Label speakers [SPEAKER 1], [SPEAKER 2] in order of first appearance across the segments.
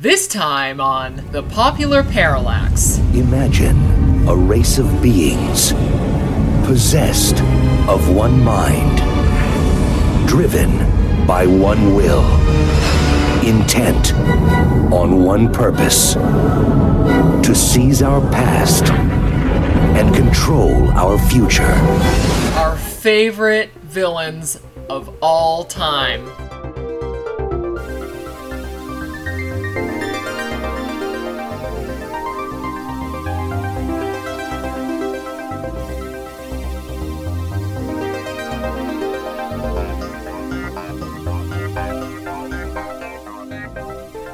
[SPEAKER 1] This time on The Popular Parallax.
[SPEAKER 2] Imagine a race of beings possessed of one mind, driven by one will, intent on one purpose to seize our past and control our future.
[SPEAKER 1] Our favorite villains of all time.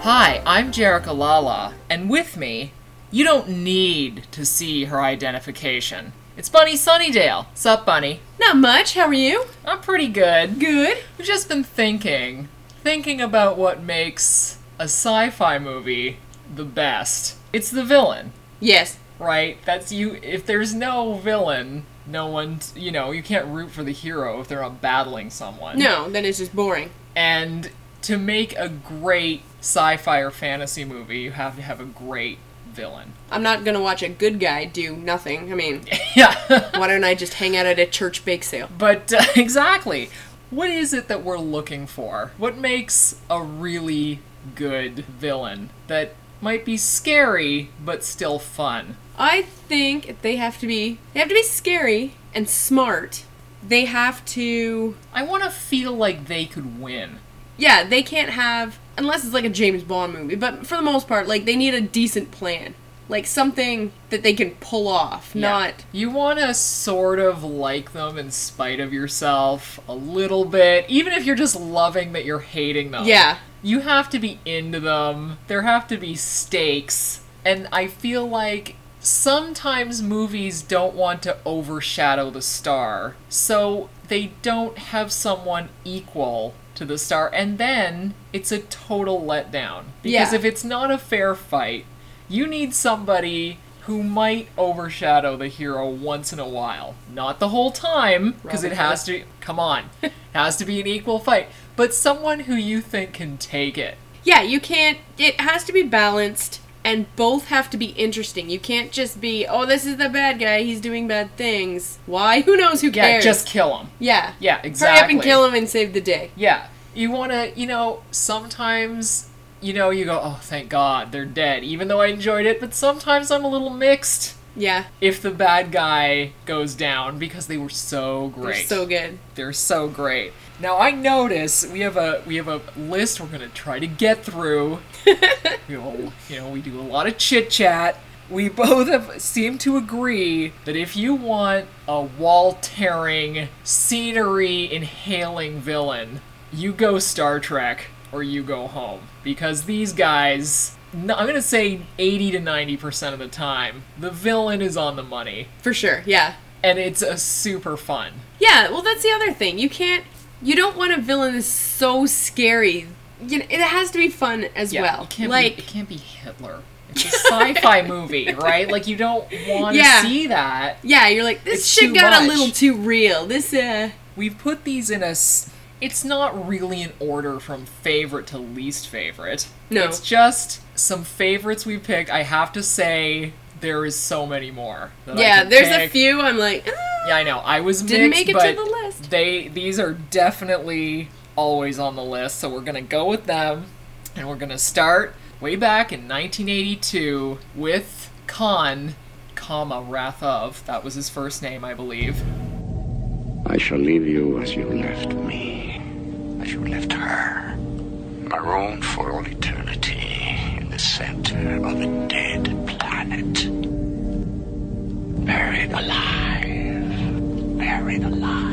[SPEAKER 1] Hi, I'm Jerrica Lala, and with me, you don't need to see her identification. It's Bunny Sunnydale. Sup, Bunny?
[SPEAKER 3] Not much. How are you?
[SPEAKER 1] I'm pretty good.
[SPEAKER 3] Good.
[SPEAKER 1] We've just been thinking, thinking about what makes a sci-fi movie the best. It's the villain,
[SPEAKER 3] Yes.
[SPEAKER 1] right? That's you. If there's no villain, no one, you know, you can't root for the hero if they're not battling someone.
[SPEAKER 3] No, then it's just boring.
[SPEAKER 1] And to make a great sci-fi or fantasy movie, you have to have a great villain.
[SPEAKER 3] I'm not gonna watch a good guy do nothing. I mean,
[SPEAKER 1] Yeah.
[SPEAKER 3] why don't I just hang out at a church bake sale?
[SPEAKER 1] But uh, exactly, what is it that we're looking for? What makes a really good villain that might be scary but still fun?
[SPEAKER 3] I think they have to be they have to be scary and smart. They have to
[SPEAKER 1] I want to feel like they could win.
[SPEAKER 3] yeah, they can't have unless it's like a James Bond movie, but for the most part, like they need a decent plan. Like something that they can pull off, not
[SPEAKER 1] You want to sort of like them in spite of yourself a little bit, even if you're just loving that you're hating them.
[SPEAKER 3] Yeah.
[SPEAKER 1] You have to be into them. There have to be stakes. And I feel like sometimes movies don't want to overshadow the star. So they don't have someone equal to the star. And then it's a total letdown. Because
[SPEAKER 3] Yeah.
[SPEAKER 1] if it's not a fair fight, you need somebody who might overshadow the hero once in a while. Not the whole time, because it has to. Come on. it has to be an equal fight. But someone who you think can take it.
[SPEAKER 3] Yeah, you can't. It has to be balanced, and both have to be interesting. You can't just be, oh, this is the bad guy. He's doing bad things. Why? Who knows? Who cares?
[SPEAKER 1] Yeah, just kill him.
[SPEAKER 3] yeah,
[SPEAKER 1] Yeah, exactly.
[SPEAKER 3] Hurry up and kill him and save the day.
[SPEAKER 1] Yeah. You want to, you know, sometimes, you know, you go, oh, thank God, they're dead, even though I enjoyed it, but sometimes I'm a little mixed
[SPEAKER 3] Yeah,
[SPEAKER 1] if the bad guy goes down because they were so great.
[SPEAKER 3] they're so good.
[SPEAKER 1] They're so great. Now I notice we have a we have a list we're gonna try to get through. you know, you know, we do a lot of chit chat. We both have seem to agree that if you want a wall tearing, scenery inhaling villain, you go Star Trek or you go home because these guys. no- I'm gonna say 80 to 90 percent of the time, the villain is on the money,
[SPEAKER 3] For sure. Yeah.
[SPEAKER 1] and it's a super fun.
[SPEAKER 3] Yeah. Well, that's the other thing. You can't. You don't want a villain that's so scary. You know, it has to be fun as
[SPEAKER 1] Yeah,
[SPEAKER 3] well.
[SPEAKER 1] it can't
[SPEAKER 3] like,
[SPEAKER 1] be, it can't be Hitler. It's a sci-fi movie, right? Like you don't want to
[SPEAKER 3] Yeah.
[SPEAKER 1] see that.
[SPEAKER 3] yeah, you're like this
[SPEAKER 1] It's
[SPEAKER 3] shit got
[SPEAKER 1] much.
[SPEAKER 3] a little too real. This uh.
[SPEAKER 1] We've put these in a. s- It's not really an order from favorite to least favorite.
[SPEAKER 3] No.
[SPEAKER 1] It's just some favorites we picked. I have to say there is so many more. that
[SPEAKER 3] Yeah, there's a few. I'm like. "Ah."
[SPEAKER 1] Yeah, I know. I was
[SPEAKER 3] Didn't
[SPEAKER 1] mixed,
[SPEAKER 3] make it to the list.
[SPEAKER 1] They these are definitely always on the list, so we're gonna go with them, and we're gonna start way back in 1982 with Khan, comma Wrath of. That was his first name, I believe.
[SPEAKER 4] I shall leave you as you left me, as you left her, marooned for all eternity in the center of a dead planet. Buried alive, buried alive.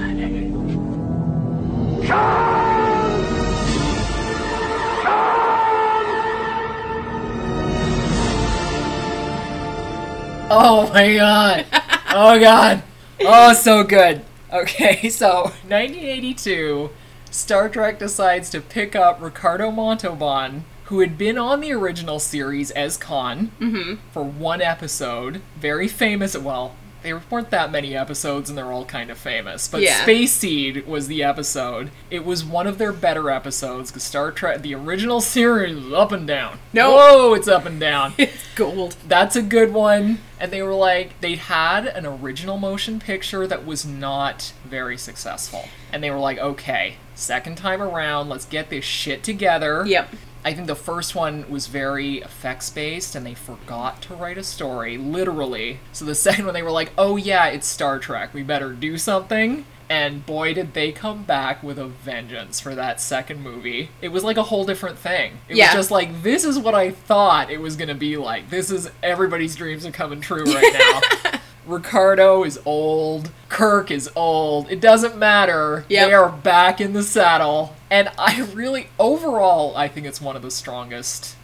[SPEAKER 1] Oh my god! Oh god! Oh, so good. Okay, so 1982, Star Trek decides to pick up Ricardo Montalban, who had been on the original series as Khan mm-hmm. for one episode. Very famous, well, there weren't that many episodes and they're all kind of famous. But
[SPEAKER 3] Yeah.
[SPEAKER 1] Space Seed was the episode. It was one of their better episodes because Star Trek, the original series, is up and down.
[SPEAKER 3] No.
[SPEAKER 1] Whoa, it's up and down.
[SPEAKER 3] It's gold.
[SPEAKER 1] That's a good one. And they were like, they had an original motion picture that was not very successful. And they were like, okay, second time around, let's get this shit together.
[SPEAKER 3] Yep.
[SPEAKER 1] I think the first one was very effects based and they forgot to write a story, literally. So the second one, they were like, oh yeah, it's Star Trek. We better do something. And boy, did they come back with a vengeance for that second movie. It was like a whole different thing. It
[SPEAKER 3] Yeah.
[SPEAKER 1] was just like, this is what I thought it was going to be like. This is everybody's dreams are coming true right now. Ricardo is old. Kirk is old. It doesn't matter.
[SPEAKER 3] Yep.
[SPEAKER 1] They are back in the saddle. And I really, overall, I think it's one of the strongest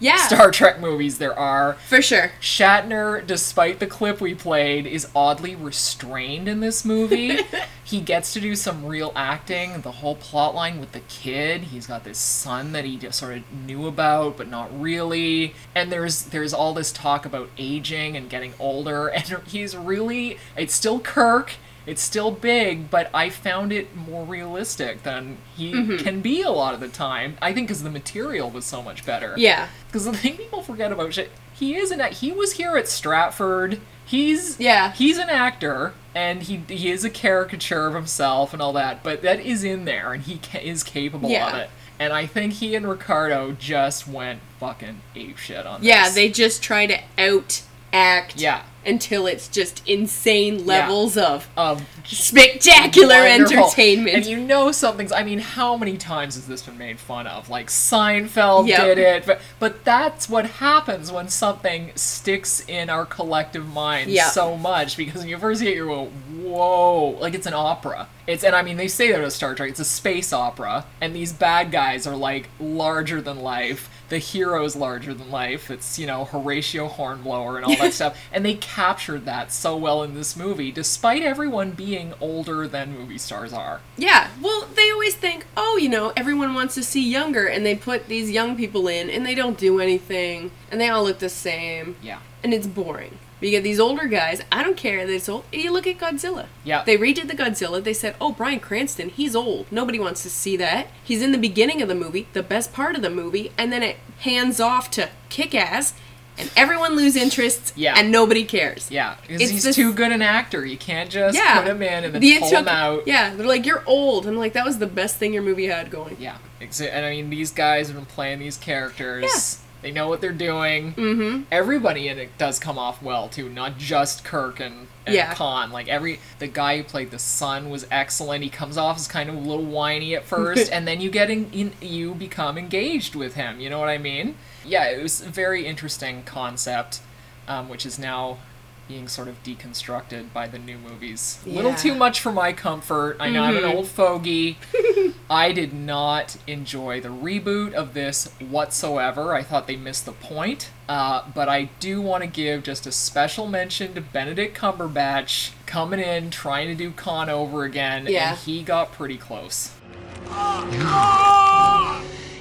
[SPEAKER 3] Yeah.
[SPEAKER 1] Star Trek movies there are.
[SPEAKER 3] For sure.
[SPEAKER 1] Shatner, despite the clip we played, is oddly restrained in this movie. he gets to do some real acting. The whole plot line with the kid, he's got this son that he just sort of knew about, but not really. And there's there's all this talk about aging and getting older, and he's really it's still Kirk. It's still big, but I found it more realistic than he mm-hmm. can be a lot of the time. I think because the material was so much better.
[SPEAKER 3] Yeah.
[SPEAKER 1] Because the thing people forget about shit, he is an he was here at Stratford. He's
[SPEAKER 3] Yeah.
[SPEAKER 1] he's an actor and he he is a caricature of himself and all that, but that is in there and he ca- is capable of
[SPEAKER 3] Yeah.
[SPEAKER 1] it. And I think he and Ricardo just went fucking ape shit on
[SPEAKER 3] Yeah,
[SPEAKER 1] this.
[SPEAKER 3] Yeah, they just try to out act
[SPEAKER 1] Yeah.
[SPEAKER 3] until it's just insane levels of
[SPEAKER 1] um
[SPEAKER 3] spectacular
[SPEAKER 1] wonderful.
[SPEAKER 3] entertainment.
[SPEAKER 1] And you know something's. I mean, how many times has this been made fun of? Like Seinfeld
[SPEAKER 3] Yep.
[SPEAKER 1] did it, but but that's what happens when something sticks in our collective minds
[SPEAKER 3] Yep.
[SPEAKER 1] so much. Because when you first hear it, you go, "Whoa!" Like it's an opera. It's and I mean they say that with Star Trek. It's a space opera, and these bad guys are like larger than life. The hero is larger than life. It's you know Horatio Hornblower and all that stuff, and they captured that so well in this movie, despite everyone being older than movie stars are.
[SPEAKER 3] Yeah, well, they always think, oh, you know, everyone wants to see younger, and they put these young people in, and they don't do anything, and they all look the same,
[SPEAKER 1] Yeah.
[SPEAKER 3] and it's boring. You get these older guys, I don't care that it's old. You look at Godzilla.
[SPEAKER 1] Yeah.
[SPEAKER 3] They redid the Godzilla. They said, oh, Bryan Cranston, he's old. Nobody wants to see that. He's in the beginning of the movie, the best part of the movie, and then it hands off to kick ass, and everyone lose interest,
[SPEAKER 1] Yeah.
[SPEAKER 3] and nobody cares.
[SPEAKER 1] Yeah, because he's
[SPEAKER 3] this-
[SPEAKER 1] too good an actor. You can't just
[SPEAKER 3] Yeah.
[SPEAKER 1] put him in and then
[SPEAKER 3] The-
[SPEAKER 1] pull
[SPEAKER 3] took-
[SPEAKER 1] him out.
[SPEAKER 3] Yeah, they're like, you're old. I'm like, that was the best thing your movie had going.
[SPEAKER 1] Yeah, and I mean these guys have been playing these characters. They know what they're doing. Mm-hmm. Everybody in it does come off well too, not just Kirk and, and
[SPEAKER 3] Yeah.
[SPEAKER 1] Khan. Like every the guy who played the son was excellent. He comes off as kind of a little whiny at first, and then you get in, in you become engaged with him. You know what I mean? Yeah, it was a very interesting concept, um, which is now being sort of deconstructed by the new movies. A little too much for my comfort. I know I'm an old fogey. I did not enjoy the reboot of this whatsoever. I thought they missed the point. Uh, but I do want to give just a special mention to Benedict Cumberbatch coming in, trying to do Khan over again,
[SPEAKER 3] Yeah.
[SPEAKER 1] and he got pretty close.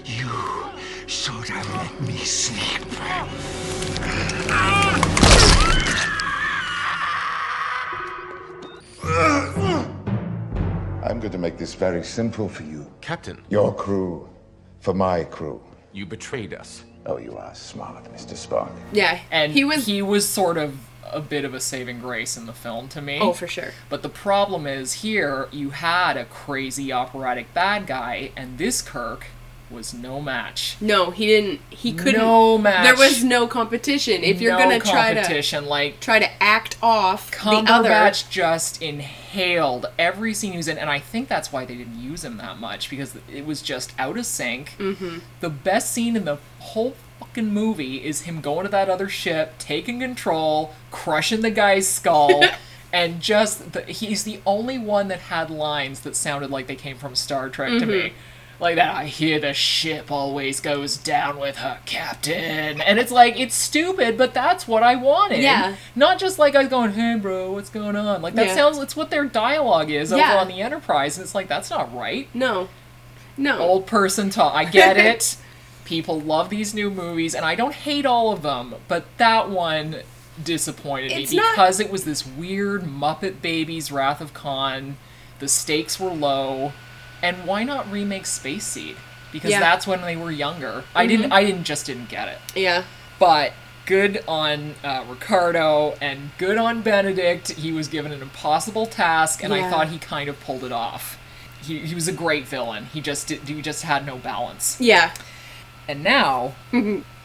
[SPEAKER 4] You should have let me sleep.
[SPEAKER 5] I'm going to make this very simple for you.
[SPEAKER 6] Captain,
[SPEAKER 5] Your crew, for my crew.
[SPEAKER 6] you betrayed us.
[SPEAKER 5] Oh, you are smart, Mr. Spock.
[SPEAKER 3] Yeah,
[SPEAKER 1] And
[SPEAKER 3] he was.
[SPEAKER 1] he was sort of a bit of a saving grace in the film to me.
[SPEAKER 3] oh, for sure.
[SPEAKER 1] But the problem is here you had a crazy operatic bad guy, and this Kirk was no match.
[SPEAKER 3] No, he didn't. He couldn't.
[SPEAKER 1] No match.
[SPEAKER 3] There was no competition. If you're
[SPEAKER 1] no
[SPEAKER 3] gonna try to
[SPEAKER 1] competition, like
[SPEAKER 3] try to act off the other,
[SPEAKER 1] Cumberbatch just inhaled every scene he was in, and I think that's why they didn't use him that much because it was just out of sync. Mm-hmm. The best scene in the whole fucking movie is him going to that other ship, taking control, crushing the guy's skull. And just the, he's the only one that had lines that sounded like they came from Star Trek to
[SPEAKER 3] Mm-hmm.
[SPEAKER 1] me. Like that, I hear the ship always goes down with her captain. And it's like, it's stupid, but that's what I wanted.
[SPEAKER 3] Yeah.
[SPEAKER 1] Not just like I was going, hey, bro, what's going on? Like, that
[SPEAKER 3] Yeah.
[SPEAKER 1] sounds, it's what their dialogue is
[SPEAKER 3] Yeah.
[SPEAKER 1] over on the Enterprise. And it's like, that's not right.
[SPEAKER 3] no, no.
[SPEAKER 1] Old person talk. I get it. People love these new movies, and I don't hate all of them, but that one disappointed
[SPEAKER 3] It's
[SPEAKER 1] me
[SPEAKER 3] not-
[SPEAKER 1] because it was this weird Muppet Babies Wrath of Khan. The stakes were low, and why not remake Space Seed? Because
[SPEAKER 3] Yeah.
[SPEAKER 1] that's when they were younger. I didn't. I didn't just didn't get it.
[SPEAKER 3] Yeah.
[SPEAKER 1] But good on uh, Ricardo and good on Benedict. He was given an impossible task, and I thought he kind of pulled it off. He, he was a great villain. He just did, he just had no balance.
[SPEAKER 3] Yeah.
[SPEAKER 1] And now,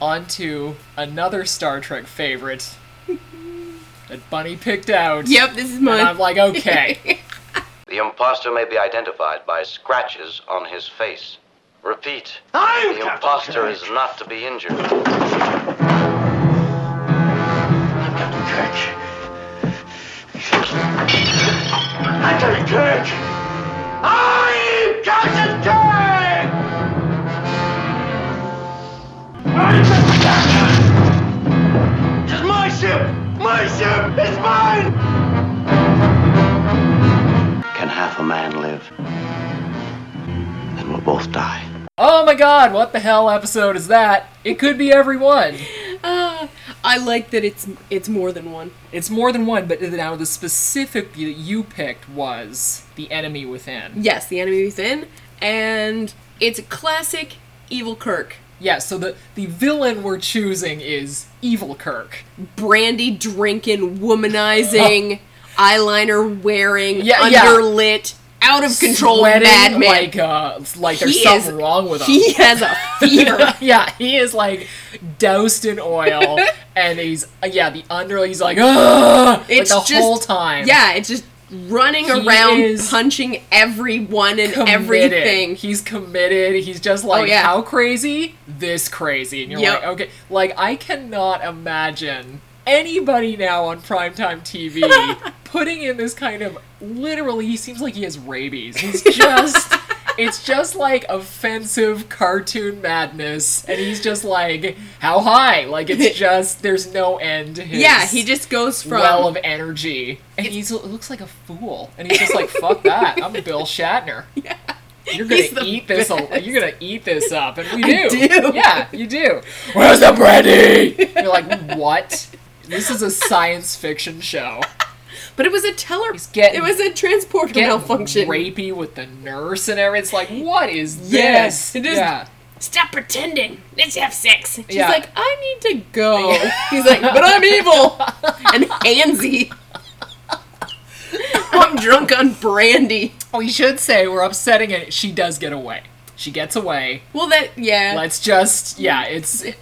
[SPEAKER 1] on to another Star Trek favorite that Bunny picked out.
[SPEAKER 3] Yep, this is
[SPEAKER 1] And
[SPEAKER 3] mine.
[SPEAKER 1] I'm like, okay.
[SPEAKER 6] The imposter may be identified by scratches on his face. Repeat.
[SPEAKER 4] I'm
[SPEAKER 6] the
[SPEAKER 4] Kirk.
[SPEAKER 6] is not to be injured.
[SPEAKER 4] I'm Captain Kirk. I'm Captain Kirk. I'm Captain Kirk. I'm Captain Kirk. Is my ship. My ship is mine.
[SPEAKER 6] Can half a man live? Then we'll both die.
[SPEAKER 1] oh my god, what the hell episode is that? It could be every one.
[SPEAKER 3] Uh, I like that it's it's more than one.
[SPEAKER 1] It's more than one, but now the specific that you picked was The Enemy Within.
[SPEAKER 3] Yes, the enemy within, and it's a classic evil Kirk.
[SPEAKER 1] Yeah, so the, the villain we're choosing is Evil Kirk.
[SPEAKER 3] Brandy drinking, womanizing, eyeliner wearing,
[SPEAKER 1] Yeah, yeah.
[SPEAKER 3] underlit, out of control
[SPEAKER 1] Sweating
[SPEAKER 3] madman.
[SPEAKER 1] Like, uh, like there's
[SPEAKER 3] He
[SPEAKER 1] something
[SPEAKER 3] is-
[SPEAKER 1] wrong with him.
[SPEAKER 3] He has a fever.
[SPEAKER 1] yeah, he is like doused in oil, and he's uh, yeah the under. He's like ah,
[SPEAKER 3] It's
[SPEAKER 1] like the
[SPEAKER 3] just
[SPEAKER 1] whole time.
[SPEAKER 3] Yeah, it's just running
[SPEAKER 1] He
[SPEAKER 3] around punching everyone and
[SPEAKER 1] committed.
[SPEAKER 3] everything.
[SPEAKER 1] He's committed. He's just like
[SPEAKER 3] Oh, yeah.
[SPEAKER 1] how crazy this crazy, and you're
[SPEAKER 3] Yep.
[SPEAKER 1] like okay, like I cannot imagine anybody now on primetime TV putting in this kind of literally. He seems like he has rabies. He's just. It's just like offensive cartoon madness, and he's just like, how high? Like it's just there's no end to his
[SPEAKER 3] yeah, he just goes from
[SPEAKER 1] well of energy, and he looks like a fool, and he's just like, "Fuck that! I'm Bill Shatner. yeah. You're gonna eat this. A, you're gonna eat this up, and we do.
[SPEAKER 3] do.
[SPEAKER 1] Yeah, you do. Where's the brandy? You're like, what? This is a science fiction show.
[SPEAKER 3] But it was a teller.
[SPEAKER 1] getting-
[SPEAKER 3] it was a transporter
[SPEAKER 1] Get
[SPEAKER 3] malfunction.
[SPEAKER 1] rapey with the nurse and everything. It's like, what is this?
[SPEAKER 3] Yes, it is-
[SPEAKER 1] Yeah.
[SPEAKER 3] Stop pretending. Let's have sex. She's
[SPEAKER 1] Yeah.
[SPEAKER 3] like, I need to go. He's like, but I'm evil and handsy. I'm drunk on brandy.
[SPEAKER 1] We should say we're upsetting it. She does get away. She gets away.
[SPEAKER 3] Well, that yeah.
[SPEAKER 1] Let's just yeah, it's it,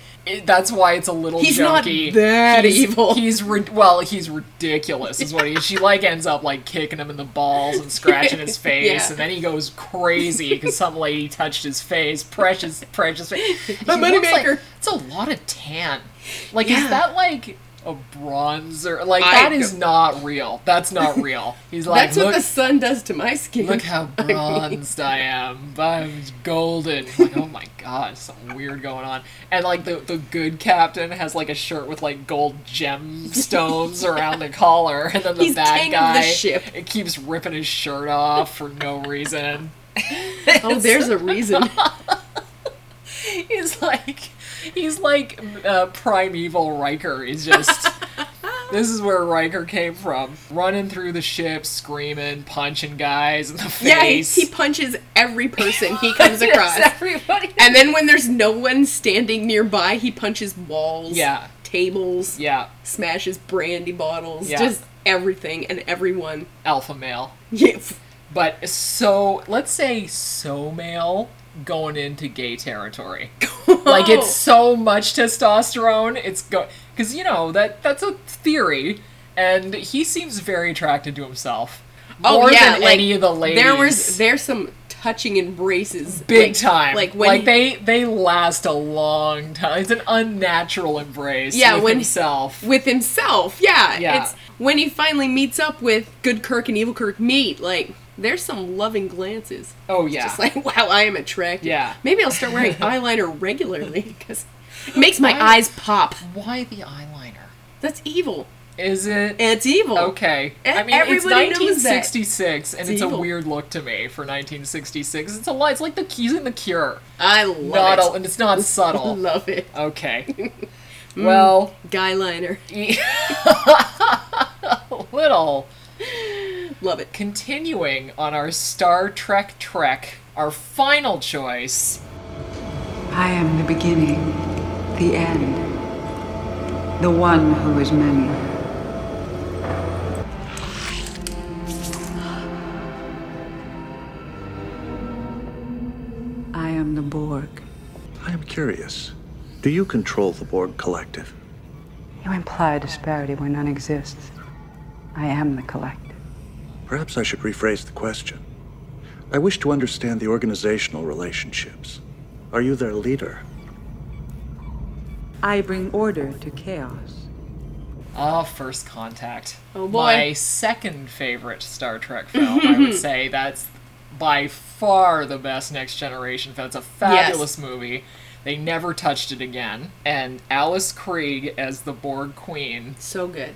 [SPEAKER 1] that's why it's a little
[SPEAKER 3] He's not that
[SPEAKER 1] he's,
[SPEAKER 3] evil.
[SPEAKER 1] He's well, he's ridiculous. Is what he. She like ends up like kicking him in the balls and scratching his face,
[SPEAKER 3] Yeah.
[SPEAKER 1] and then he goes crazy because some lady touched his face. Precious, precious face. He
[SPEAKER 3] My
[SPEAKER 1] looks
[SPEAKER 3] moneymaker.
[SPEAKER 1] Like, it's a lot of tan. Like
[SPEAKER 3] Yeah.
[SPEAKER 1] is that like? A bronzer, like
[SPEAKER 3] I
[SPEAKER 1] that is
[SPEAKER 3] don't-
[SPEAKER 1] real. That's not real. He's like,
[SPEAKER 3] That's what the sun does to my skin.
[SPEAKER 1] Look how bronzed I am. I'm golden. Like, oh my god, something weird going on. And like the the good captain has like a shirt with like gold gemstones around the collar, and then the
[SPEAKER 3] He's
[SPEAKER 1] bad
[SPEAKER 3] the
[SPEAKER 1] guy
[SPEAKER 3] ship.
[SPEAKER 1] it keeps ripping his shirt off for no reason.
[SPEAKER 3] oh, there's a reason.
[SPEAKER 1] He's like he's like uh, primeval Riker. He's just. This is where Riker came from. Running through the ship, screaming, punching guys in the face.
[SPEAKER 3] Yeah, he, he punches every person he comes across.
[SPEAKER 1] everybody.
[SPEAKER 3] And then when there's no one standing nearby, he punches walls,
[SPEAKER 1] Yeah.
[SPEAKER 3] tables,
[SPEAKER 1] Yeah,
[SPEAKER 3] smashes brandy bottles,
[SPEAKER 1] Yeah.
[SPEAKER 3] just everything and everyone.
[SPEAKER 1] alpha male.
[SPEAKER 3] Yes.
[SPEAKER 1] But so, let's say so male going into gay territory. Like it's so much testosterone. It's go because you know that that's a theory, and he seems very attracted to himself.
[SPEAKER 3] Oh
[SPEAKER 1] More
[SPEAKER 3] yeah,
[SPEAKER 1] than
[SPEAKER 3] like
[SPEAKER 1] any of the ladies.
[SPEAKER 3] there was there's some touching embraces,
[SPEAKER 1] big
[SPEAKER 3] like-
[SPEAKER 1] time.
[SPEAKER 3] Like when
[SPEAKER 1] like they they last a long time. It's an unnatural embrace.
[SPEAKER 3] Yeah,
[SPEAKER 1] with
[SPEAKER 3] when-
[SPEAKER 1] himself.
[SPEAKER 3] with himself. Yeah,
[SPEAKER 1] Yeah.
[SPEAKER 3] it's when he finally meets up with good Kirk and evil Kirk meet. Like there's some loving glances.
[SPEAKER 1] oh
[SPEAKER 3] It's
[SPEAKER 1] yeah.
[SPEAKER 3] Just like wow, I am attracted.
[SPEAKER 1] Yeah.
[SPEAKER 3] Maybe I'll start wearing eyeliner regularly because it makes my
[SPEAKER 1] Why-
[SPEAKER 3] eyes pop.
[SPEAKER 1] Why the eyeliner?
[SPEAKER 3] That's evil.
[SPEAKER 1] Is it?
[SPEAKER 3] It's evil.
[SPEAKER 1] Okay. I mean, it's
[SPEAKER 3] everybody knows that.
[SPEAKER 1] 1966, and
[SPEAKER 3] It's
[SPEAKER 1] it's, a weird look to me for 1966. It's a lot. It's like the keys in the Cure.
[SPEAKER 3] I love
[SPEAKER 1] Not
[SPEAKER 3] it.
[SPEAKER 1] a, and it's not subtle.
[SPEAKER 3] I love it.
[SPEAKER 1] Okay. Mm, well,
[SPEAKER 3] Guy liner.
[SPEAKER 1] a little.
[SPEAKER 3] Love it.
[SPEAKER 1] Continuing on our Star Trek trek, our final choice.
[SPEAKER 7] I am the beginning, the end, the one who is many. I am the Borg.
[SPEAKER 8] I am curious. Do you control the Borg Collective?
[SPEAKER 7] You imply a disparity where none exists. I am the collective.
[SPEAKER 8] Perhaps I should rephrase the question. I wish to understand the organizational relationships. Are you their leader?
[SPEAKER 7] I bring order to chaos.
[SPEAKER 1] Ah, First Contact.
[SPEAKER 3] Oh, boy.
[SPEAKER 1] My second favorite Star Trek film. I would say that's by far the best Next Generation film. It's a fabulous movie. They never touched it again. And Alice Krige as the Borg Queen.
[SPEAKER 3] So good.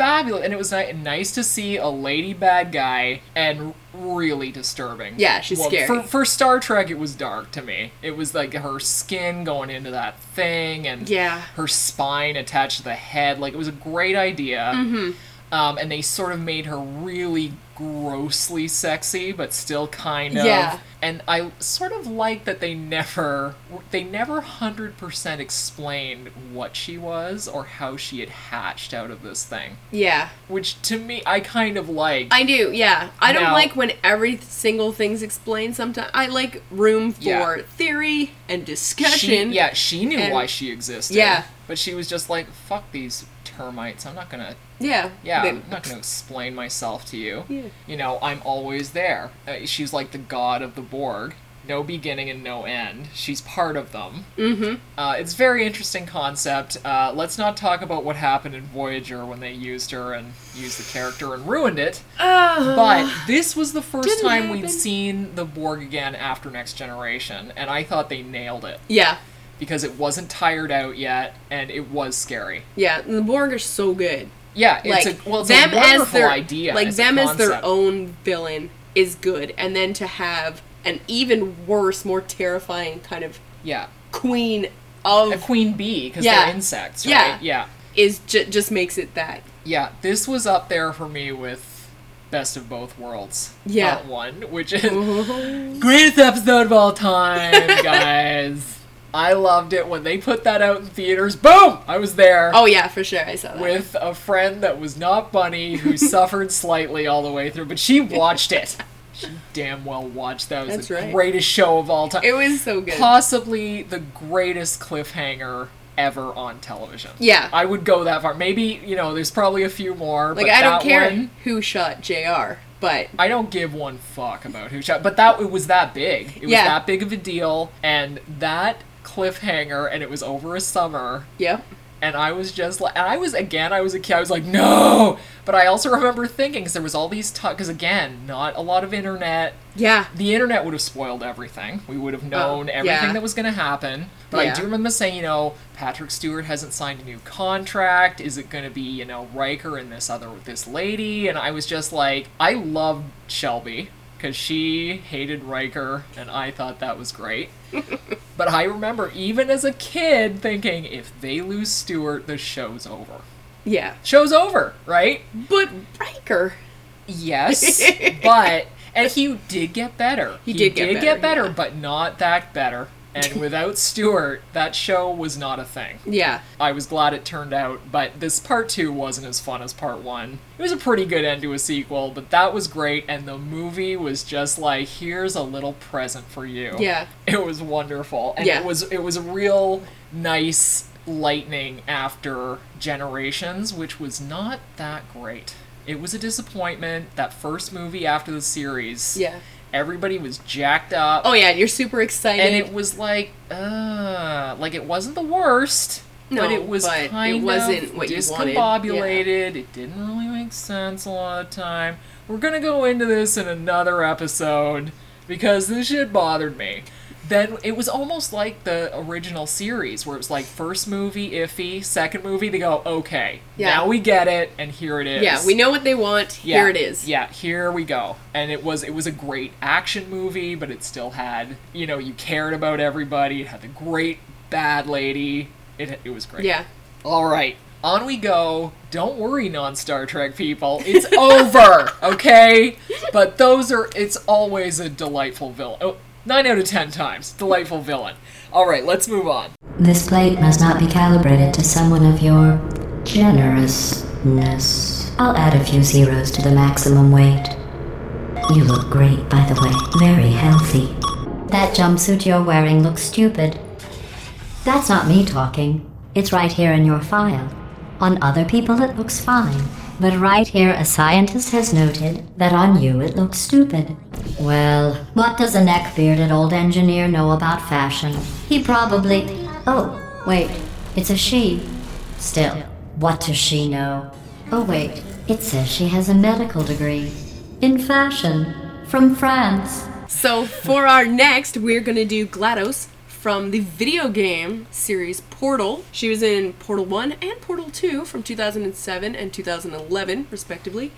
[SPEAKER 1] Fabulous. And it was ni- nice to see a lady bad guy and really disturbing.
[SPEAKER 3] Yeah, she's scary.
[SPEAKER 1] For, for Star Trek, it was dark to me. It was like her skin going into that thing and
[SPEAKER 3] Yeah.
[SPEAKER 1] her spine attached to the head. Like, it was a great idea.
[SPEAKER 3] Mm-hmm.
[SPEAKER 1] Um, and they sort of made her really grossly sexy, but still kind of.
[SPEAKER 3] Yeah.
[SPEAKER 1] And I sort of like that they never, they never hundred percent explained what she was or how she had hatched out of this thing.
[SPEAKER 3] Yeah.
[SPEAKER 1] Which to me, I kind of like.
[SPEAKER 3] I do, yeah. I don't like when every single thing's explained sometimes. I like room for
[SPEAKER 1] Yeah.
[SPEAKER 3] theory and
[SPEAKER 1] she,
[SPEAKER 3] discussion.
[SPEAKER 1] yeah, she knew
[SPEAKER 3] and-
[SPEAKER 1] why she existed.
[SPEAKER 3] Yeah.
[SPEAKER 1] But she was just like, fuck these termites. I'm not gonna
[SPEAKER 3] Yeah.
[SPEAKER 1] Yeah,
[SPEAKER 3] They-
[SPEAKER 1] I'm not to explain myself to you.
[SPEAKER 3] Yeah.
[SPEAKER 1] You know, I'm always there. Uh, she's like the god of the Borg. No beginning and no end. She's part of them. Mm-hmm. Uh, it's very interesting concept. Uh, let's not talk about what happened in Voyager when they used her and used the character and ruined it. but this was the first time we'd seen the Borg again after Next Generation, and I thought they nailed it
[SPEAKER 3] Yeah.
[SPEAKER 1] Because it wasn't tired out yet, and it was scary.
[SPEAKER 3] Yeah. And the Borg are so good.
[SPEAKER 1] Yeah, it's
[SPEAKER 3] like
[SPEAKER 1] a well, it's
[SPEAKER 3] them
[SPEAKER 1] a wonderful
[SPEAKER 3] as their
[SPEAKER 1] idea.
[SPEAKER 3] like them as their own villain is good, and then to have an even worse, more terrifying kind of
[SPEAKER 1] Yeah,
[SPEAKER 3] queen of
[SPEAKER 1] a queen bee because
[SPEAKER 3] Yeah.
[SPEAKER 1] they're insects, right?
[SPEAKER 3] Yeah.
[SPEAKER 1] yeah,
[SPEAKER 3] is ju- just makes it that.
[SPEAKER 1] yeah. This was up there for me with Best of Both Worlds.
[SPEAKER 3] Yeah.
[SPEAKER 1] Part one, which is greatest episode of all time, guys. I loved it when they put that out in theaters. Boom! I was there.
[SPEAKER 3] Oh yeah, for sure. I saw that.
[SPEAKER 1] With a friend that was not Bunny, who suffered slightly all the way through, but she watched it. She damn well watched that. It was
[SPEAKER 3] That's
[SPEAKER 1] the
[SPEAKER 3] right.
[SPEAKER 1] greatest show of all time.
[SPEAKER 3] it was so good.
[SPEAKER 1] possibly the greatest cliffhanger ever on television.
[SPEAKER 3] Yeah.
[SPEAKER 1] I would go that far. Maybe, you know, there's probably a few more.
[SPEAKER 3] like I don't care
[SPEAKER 1] one-
[SPEAKER 3] who shot J.R. But
[SPEAKER 1] I don't give one fuck about who shot, but that it was that big. It was
[SPEAKER 3] Yeah.
[SPEAKER 1] that big of a deal, and that cliffhanger, and it was over a summer,
[SPEAKER 3] yep.
[SPEAKER 1] and I was just like, and I was again, I was a kid, I was like, no, but I also remember thinking, because there was all these because again, not a lot of internet,
[SPEAKER 3] Yeah.
[SPEAKER 1] the internet would have spoiled everything. We would have oh, known
[SPEAKER 3] Oh,
[SPEAKER 1] everything
[SPEAKER 3] yeah.
[SPEAKER 1] that was going to happen. But I do remember saying, you know, Patrick Stewart hasn't signed a new contract. Is it going to be, you know, Riker and this other this lady? And I was just like, I loved Shelby because she hated Riker, and I thought that was great. but I remember even as a kid thinking, if they lose Stewart, the show's over.
[SPEAKER 3] Yeah.
[SPEAKER 1] Show's over, right?
[SPEAKER 3] But Riker.
[SPEAKER 1] Yes, but and he did get better.
[SPEAKER 3] He did get better, yeah.
[SPEAKER 1] but not that better. And without Stewart, that show was not a thing.
[SPEAKER 3] Yeah.
[SPEAKER 1] I was glad it turned out, but this part two wasn't as fun as part one. It was a pretty good end to a sequel, but that was great, and the movie was just like, here's a little present for you.
[SPEAKER 3] Yeah.
[SPEAKER 1] It was wonderful. And
[SPEAKER 3] Yeah.
[SPEAKER 1] it was it was a real nice lightning after Generations, which was not that great. It was a disappointment. That first movie after the series.
[SPEAKER 3] Yeah.
[SPEAKER 1] Everybody was jacked up.
[SPEAKER 3] Oh yeah, you're super excited.
[SPEAKER 1] And it was like, uh, like it wasn't the worst, but
[SPEAKER 3] No,
[SPEAKER 1] it was
[SPEAKER 3] but it wasn't
[SPEAKER 1] of
[SPEAKER 3] what you wanted.
[SPEAKER 1] discombobulated. It didn't really make sense a lot of time. We're gonna go into this in another episode because this shit bothered me. Then it was almost like the original series where it was like first movie iffy, second movie they go okay,
[SPEAKER 3] Yeah.
[SPEAKER 1] now we get it, and here it is.
[SPEAKER 3] Yeah, we know what they want.
[SPEAKER 1] Yeah,
[SPEAKER 3] Here it is.
[SPEAKER 1] Yeah, here we go. And it was it was a great action movie, but it still had you know you cared about everybody. It had the great bad lady. It it was great.
[SPEAKER 3] Yeah.
[SPEAKER 1] All right, on we go. Don't worry, non Star Trek people. It's over, okay? But those are. It's always a delightful villain. Oh, nine out of ten times, delightful villain. All right, let's move on.
[SPEAKER 9] This plate must not be calibrated to someone of your generousness. I'll add a few zeros to the maximum weight. You look great, by the way. Very healthy. That jumpsuit you're wearing looks stupid. That's not me talking. It's right here in your file. On other people, it looks fine. But right here, a scientist has noted that on you it looks stupid. Well, what does a neck bearded old engineer know about fashion? He probably. Oh, wait, it's a she. Still, what does she know? Oh, wait, it says she has a medical degree. In fashion. From France.
[SPEAKER 3] So for our next, we're gonna do GLaDOS from the video game series Portal. She was in Portal 1 and Portal 2 from 2007 and 2011, respectively.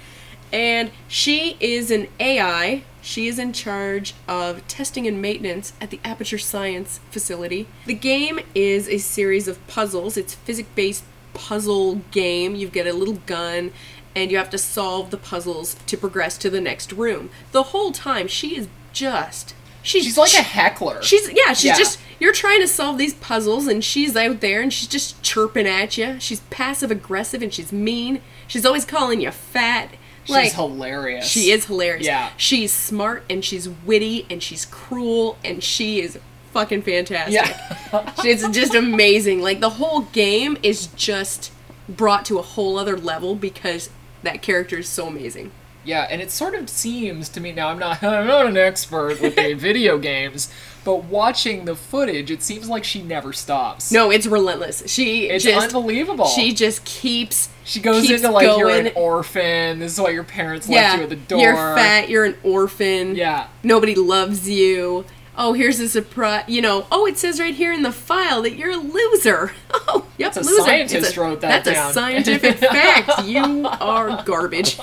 [SPEAKER 3] And she is an AI. She is in charge of testing and maintenance at the Aperture Science facility. The game is a series of puzzles. It's physics based puzzle game. You get a little gun and you have to solve the puzzles to progress to the next room. The whole time she is just she's,
[SPEAKER 1] She's like a heckler.
[SPEAKER 3] She's yeah, she's
[SPEAKER 1] Yeah.
[SPEAKER 3] just you're trying to solve these puzzles and she's out there and she's just chirping at you. She's passive aggressive and she's mean. She's always calling you fat.
[SPEAKER 1] She's hilarious.
[SPEAKER 3] she is hilarious.
[SPEAKER 1] Yeah.
[SPEAKER 3] She's smart and she's witty and she's cruel and she is fucking fantastic.
[SPEAKER 1] Yeah.
[SPEAKER 3] it's just amazing. Like the whole game is just brought to a whole other level because that character is so amazing.
[SPEAKER 1] Yeah, and it sort of seems to me now I'm not I'm not an expert with the video games, but watching the footage, it seems like she never stops.
[SPEAKER 3] No, it's relentless. She
[SPEAKER 1] It's
[SPEAKER 3] just
[SPEAKER 1] unbelievable.
[SPEAKER 3] She just keeps
[SPEAKER 1] She goes
[SPEAKER 3] keeps
[SPEAKER 1] into like you're an orphan. This is why your parents
[SPEAKER 3] yeah,
[SPEAKER 1] left you at the door.
[SPEAKER 3] You're fat. You're an orphan.
[SPEAKER 1] Yeah.
[SPEAKER 3] Nobody loves you. Oh, here's a surprise. You know. Oh, it says right here in the file that you're a loser. Oh, yep,
[SPEAKER 1] That's a
[SPEAKER 3] loser.
[SPEAKER 1] scientist
[SPEAKER 3] a-
[SPEAKER 1] wrote that
[SPEAKER 3] That's
[SPEAKER 1] down.
[SPEAKER 3] a scientific fact. You are garbage.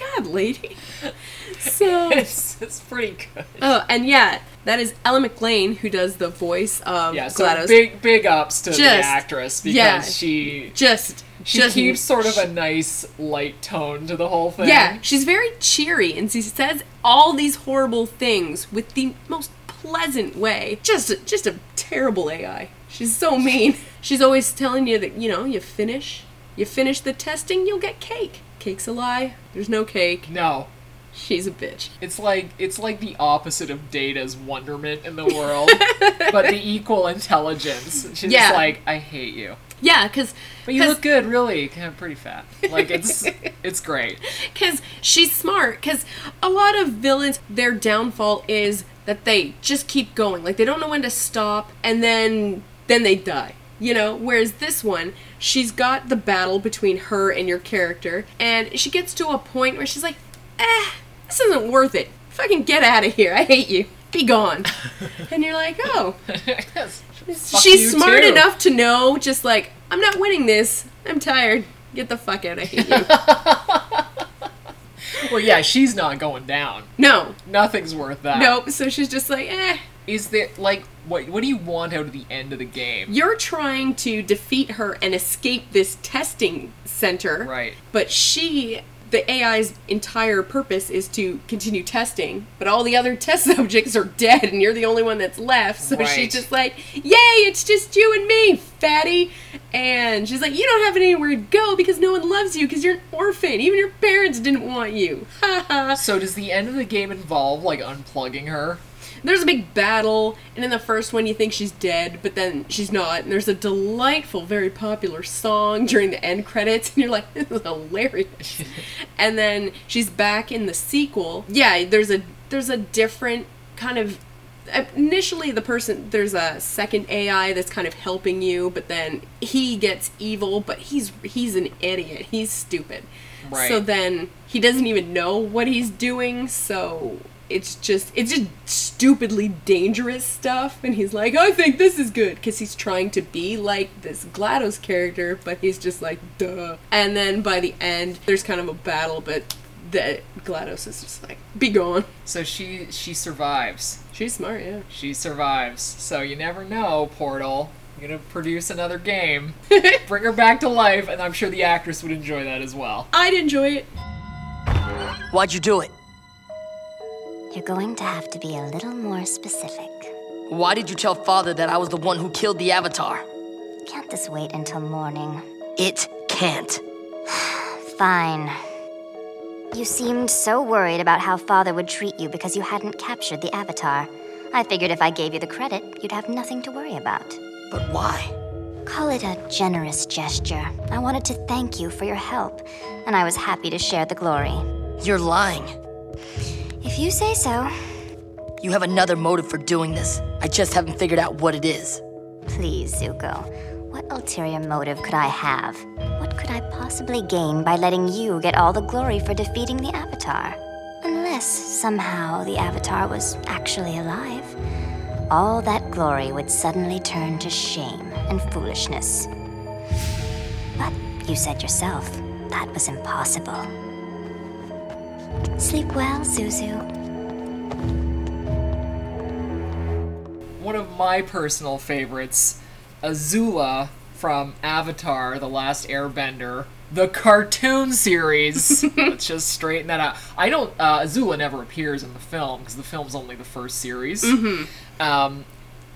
[SPEAKER 3] God, lady. So.
[SPEAKER 1] it's, it's pretty good.
[SPEAKER 3] Oh, and yeah, that is Ellen McLain who does the voice of
[SPEAKER 1] Yeah, so
[SPEAKER 3] GLaDOS.
[SPEAKER 1] big big ups to the actress because
[SPEAKER 3] yeah.
[SPEAKER 1] she
[SPEAKER 3] just
[SPEAKER 1] she
[SPEAKER 3] just
[SPEAKER 1] keeps sort of a nice light tone to the whole thing.
[SPEAKER 3] Yeah, she's very cheery and she says all these horrible things with the most pleasant way. Just just a terrible AI. She's so mean. She's always telling you that, you know, you finish you finish the testing, you'll get cake. Cake's a lie. There's no cake.
[SPEAKER 1] No.
[SPEAKER 3] She's a bitch.
[SPEAKER 1] It's like it's like the opposite of Data's wonderment in the world, but the equal intelligence. She's
[SPEAKER 3] Yeah.
[SPEAKER 1] like, I hate you.
[SPEAKER 3] Yeah, cuz
[SPEAKER 1] But you look good, really. Kind of pretty fat. Like it's it's great.
[SPEAKER 3] because she's smart because a lot of villains their downfall is that they just keep going like they don't know when to stop and then then they die you know whereas this one she's got the battle between her and your character and she gets to a point where she's like eh this isn't worth it fucking get out of here i hate you be gone and you're like oh she's smart
[SPEAKER 1] too.
[SPEAKER 3] enough to know just like i'm not winning this i'm tired get the fuck out i hate you
[SPEAKER 1] Well, yeah, she's not going down.
[SPEAKER 3] no
[SPEAKER 1] Nothing's worth that.
[SPEAKER 3] Nope. So she's just like, eh.
[SPEAKER 1] Is there like what? What do you want out of the end of the game?
[SPEAKER 3] You're trying to defeat her and escape this testing center.
[SPEAKER 1] Right.
[SPEAKER 3] But she, the AI's entire purpose is to continue testing, but all the other test subjects are dead and you're the only one that's left. So
[SPEAKER 1] Right.
[SPEAKER 3] she's just like, yay, it's just you and me, fatty. And she's like, you don't have anywhere to go because no one loves you because you're an orphan. Even your parents didn't want you. Ha ha.
[SPEAKER 1] So does the end of the game involve like unplugging her?
[SPEAKER 3] There's a big battle, and in the first one, you think she's dead, but then she's not. And there's a delightful, very popular song during the end credits, and you're like, this is hilarious. and then she's back in the sequel. Yeah, there's a there's a different kind of. Initially, the person there's a second AI that's kind of helping you, but then he gets evil. But he's he's an idiot. He's stupid.
[SPEAKER 1] Right.
[SPEAKER 3] So then he doesn't even know what he's doing. So it's just it's just stupidly dangerous stuff and he's like i think this is good because he's trying to be like this glados character but he's just like duh and then by the end there's kind of a battle but the glados is just like be gone
[SPEAKER 1] So she she survives.
[SPEAKER 3] she's smart yeah
[SPEAKER 1] She survives. So you never know, Portal. You're gonna produce another game, bring her back to life, and I'm sure the actress would enjoy that as well.
[SPEAKER 3] i'd enjoy it
[SPEAKER 10] Why'd you do it?
[SPEAKER 11] You're going to have to be a little more specific.
[SPEAKER 10] Why did you tell father that I was the one who killed the Avatar?
[SPEAKER 11] Can't this wait until morning?
[SPEAKER 10] It can't.
[SPEAKER 11] Fine. You seemed so worried about how father would treat you because you hadn't captured the Avatar. I figured if I gave you the credit, you'd have nothing to worry about.
[SPEAKER 10] But why?
[SPEAKER 11] Call it a generous gesture. I wanted to thank you for your help, and I was happy to share the glory.
[SPEAKER 10] You're lying.
[SPEAKER 11] You say so,
[SPEAKER 10] You have another motive for doing this. I just haven't figured out what it is.
[SPEAKER 11] please, Zuko. What ulterior motive could I have? What could I possibly gain by letting you get all the glory for defeating the Avatar? Unless somehow the Avatar was actually alive. All that glory would suddenly turn to shame and foolishness. But you said yourself that was impossible. Sleep well, Zuzu.
[SPEAKER 1] One of my personal favorites, Azula from Avatar: The Last Airbender, the cartoon series. Let's just straighten that out. I don't. Uh, Azula never appears in the film because the film's only the first series. Um,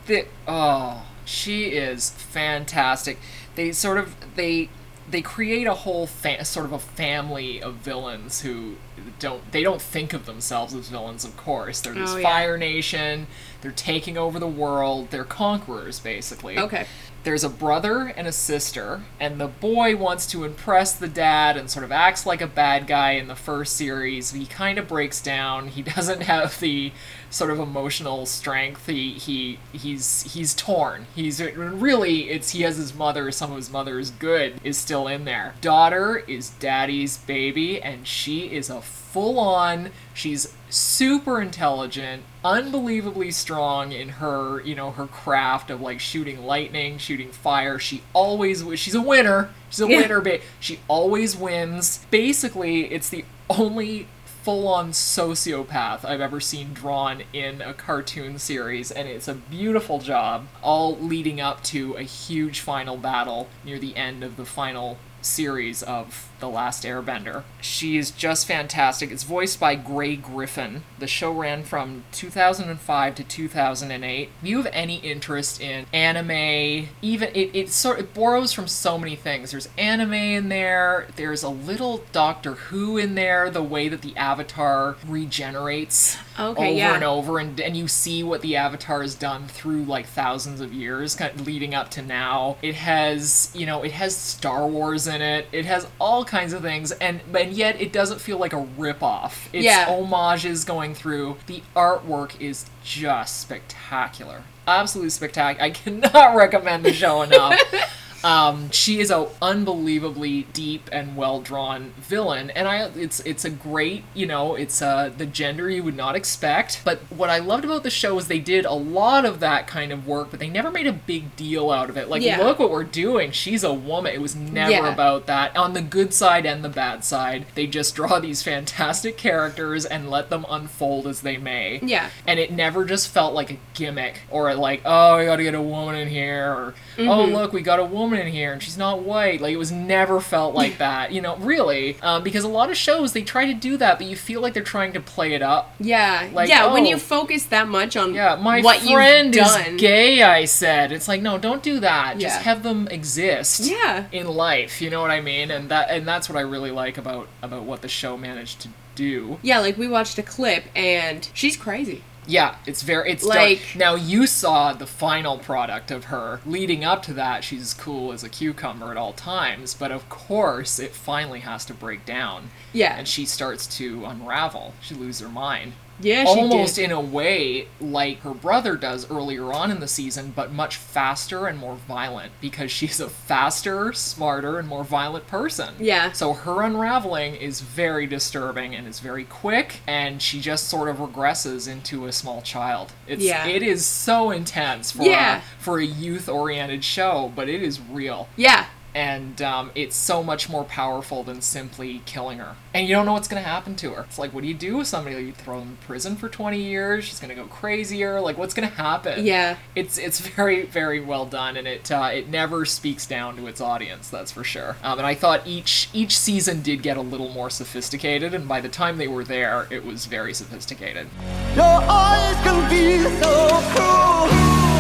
[SPEAKER 1] the oh, she is fantastic. They sort of they they create a whole fa- sort of a family of villains who don't they don't think of themselves as villains. Of course, they're this
[SPEAKER 3] Oh, yeah.
[SPEAKER 1] Fire Nation. They're taking over the world. They're conquerors, basically.
[SPEAKER 3] Okay.
[SPEAKER 1] There's a brother and a sister, and the boy wants to impress the dad and sort of acts like a bad guy in the first series. He kind of breaks down. He doesn't have the sort of emotional strength. He he he's he's torn. He's really it's he has his mother. Some of his mother's good is still in there. Daughter is daddy's baby, and she is a full on. She's super intelligent, unbelievably strong in her, you know, her craft of like shooting lightning, shooting fire. She always she's a winner. She's a
[SPEAKER 3] Yeah.
[SPEAKER 1] winner, ba- she always wins. Basically, it's the only full-on sociopath I've ever seen drawn in a cartoon series and it's a beautiful job all leading up to a huge final battle near the end of the final series of The Last Airbender. She is just fantastic. It's voiced by Grey Griffin. The show ran from 2005 to 2008. If you have any interest in anime, even it, it sort it borrows from so many things. There's anime in there. There's a little Doctor Who in there. The way that the Avatar regenerates
[SPEAKER 3] Okay,
[SPEAKER 1] over
[SPEAKER 3] yeah.
[SPEAKER 1] and over, and and you see what the Avatar has done through like thousands of years, kind of leading up to now. It has you know it has Star Wars in it. It has all kinds of things, and and yet it doesn't feel like a ripoff. It's
[SPEAKER 3] Yeah.
[SPEAKER 1] homages going through. The artwork is just spectacular. Absolutely spectacular. I cannot recommend the show enough. Um, she is a unbelievably deep and well drawn villain, and I it's it's a great you know it's uh the gender you would not expect. But what I loved about the show is they did a lot of that kind of work, but they never made a big deal out of it. Like
[SPEAKER 3] Yeah.
[SPEAKER 1] look what we're doing. She's a woman. It was never
[SPEAKER 3] Yeah.
[SPEAKER 1] about that. On the good side and the bad side, they just draw these fantastic characters and let them unfold as they may
[SPEAKER 3] Yeah.
[SPEAKER 1] and it never just felt like a gimmick or like oh we gotta get a woman in here or oh
[SPEAKER 3] Mhm.
[SPEAKER 1] look we got a woman in here and she's not white. Like it was never felt like that you know really. Um, because a lot of shows they try to do that but you feel like they're trying to play it up.
[SPEAKER 3] Yeah,
[SPEAKER 1] Like,
[SPEAKER 3] yeah. When
[SPEAKER 1] oh.
[SPEAKER 3] you focus that much on
[SPEAKER 1] yeah my
[SPEAKER 3] what
[SPEAKER 1] friend
[SPEAKER 3] you've
[SPEAKER 1] is
[SPEAKER 3] done,
[SPEAKER 1] gay i said. It's like no don't do that. Just have them exist
[SPEAKER 3] Yeah.
[SPEAKER 1] in life you know what i mean? And that and that's what i really like about about what the show managed to do.
[SPEAKER 3] Yeah, like we watched a clip and she's crazy.
[SPEAKER 1] Yeah, it's very it's dark.
[SPEAKER 3] Like-
[SPEAKER 1] now you saw the final product of her. Leading up to that, she's cool as a cucumber at all times, but of course it finally has to break down.
[SPEAKER 3] Yeah.
[SPEAKER 1] And she starts to unravel. She loses her mind.
[SPEAKER 3] Yeah, she
[SPEAKER 1] almost in a way like her brother does earlier on in the season, but much faster and more violent because she's a faster, smarter, and more violent person.
[SPEAKER 3] Yeah.
[SPEAKER 1] So her unraveling is very disturbing and is very quick, and she just sort of regresses into a small child. It's
[SPEAKER 3] Yeah.
[SPEAKER 1] it is so intense for
[SPEAKER 3] Yeah.
[SPEAKER 1] a, for a youth oriented show, but it is real
[SPEAKER 3] Yeah.
[SPEAKER 1] And um, it's so much more powerful than simply killing her. And you don't know what's going to happen to her. It's like, what do you do with somebody? You throw them in prison for 20 years? She's going to go crazier? Like, what's going to happen?
[SPEAKER 3] Yeah.
[SPEAKER 1] It's it's very very well done, and it uh, it never speaks down to its audience. That's for sure. Um, and I thought each each season did get a little more sophisticated, and by the time they were there, it was very sophisticated.
[SPEAKER 12] Your eyes can be so cruel.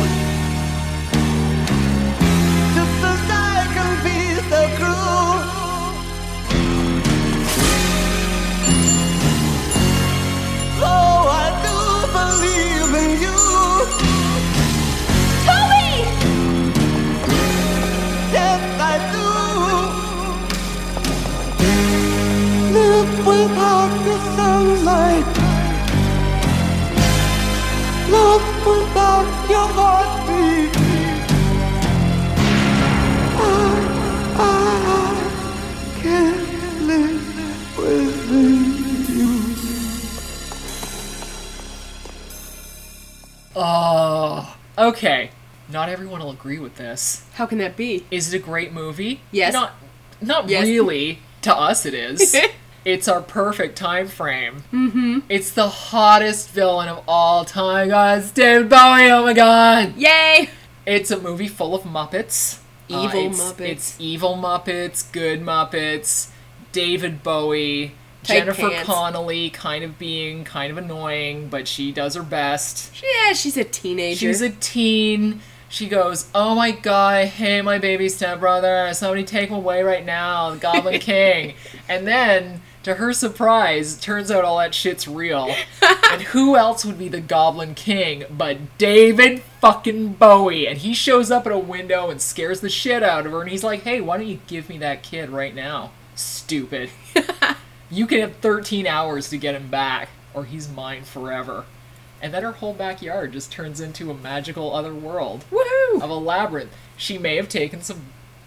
[SPEAKER 12] Your heartbeat. I, I can't live without you.
[SPEAKER 1] Oh, okay. Not everyone will agree with this.
[SPEAKER 3] How can that be?
[SPEAKER 1] Is it a great movie?
[SPEAKER 3] Yes.
[SPEAKER 1] Not, not
[SPEAKER 3] Yes.
[SPEAKER 1] really. To us, it is. it's our perfect time frame.
[SPEAKER 3] Mm-hmm.
[SPEAKER 1] It's the hottest villain of all time, guys. David Bowie. Oh my god.
[SPEAKER 3] Yay!
[SPEAKER 1] It's a movie full of Muppets. Uh,
[SPEAKER 3] Evil
[SPEAKER 1] it's-
[SPEAKER 3] Muppets.
[SPEAKER 1] It's evil Muppets, good Muppets, David Bowie,
[SPEAKER 3] Tight
[SPEAKER 1] Jennifer
[SPEAKER 3] pants.
[SPEAKER 1] Connelly kind of being kind of annoying, but she does her best.
[SPEAKER 3] Yeah, she's a teenager.
[SPEAKER 1] She's a teen. She goes, "Oh my god, I hate my baby stepbrother. Somebody take him away right now, the Goblin King." And then, to her surprise, turns out all that shit's real. and who else would be the Goblin King but David fucking Bowie? And he shows up at a window and scares the shit out of her. And he's like, "Hey, why don't you give me that kid right now, stupid? you can have 13 hours to get him back, or he's mine forever." and then her whole backyard just turns into a magical other world
[SPEAKER 3] Woohoo!
[SPEAKER 1] of a labyrinth. She may have taken some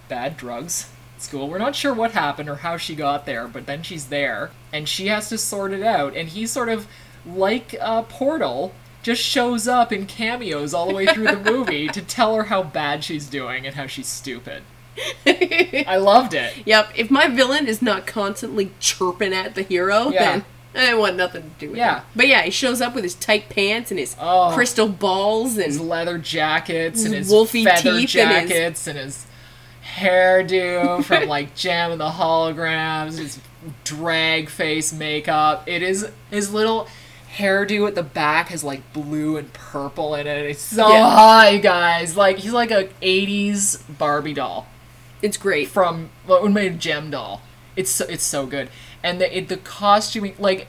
[SPEAKER 1] bad drugs school. We're not sure what happened or how she got there, but then she's there and she has to sort it out. And he sort of, like uh, Portal, just shows up in cameos all the way through the movie to tell her how bad she's doing and how she's stupid. I loved it.
[SPEAKER 3] Yep. If my villain is not constantly chirping at the hero,
[SPEAKER 1] Yeah.
[SPEAKER 3] then I want nothing to do with it.
[SPEAKER 1] Yeah.
[SPEAKER 3] him. But yeah, he shows up with his tight pants and his
[SPEAKER 1] Oh.
[SPEAKER 3] crystal balls and his
[SPEAKER 1] leather jackets and
[SPEAKER 3] His wolfy
[SPEAKER 1] feather
[SPEAKER 3] teeth and his-
[SPEAKER 1] jackets and his, hairdo from like Jem and the Holograms, his drag face makeup. It is his little hairdo at the back has like blue and purple in it. It's so
[SPEAKER 3] Yeah.
[SPEAKER 1] hot, you guys. Like he's like a '80s Barbie doll
[SPEAKER 3] it's great.
[SPEAKER 1] from what made a Jem doll. It's so, it's so good, and the it, the costuming like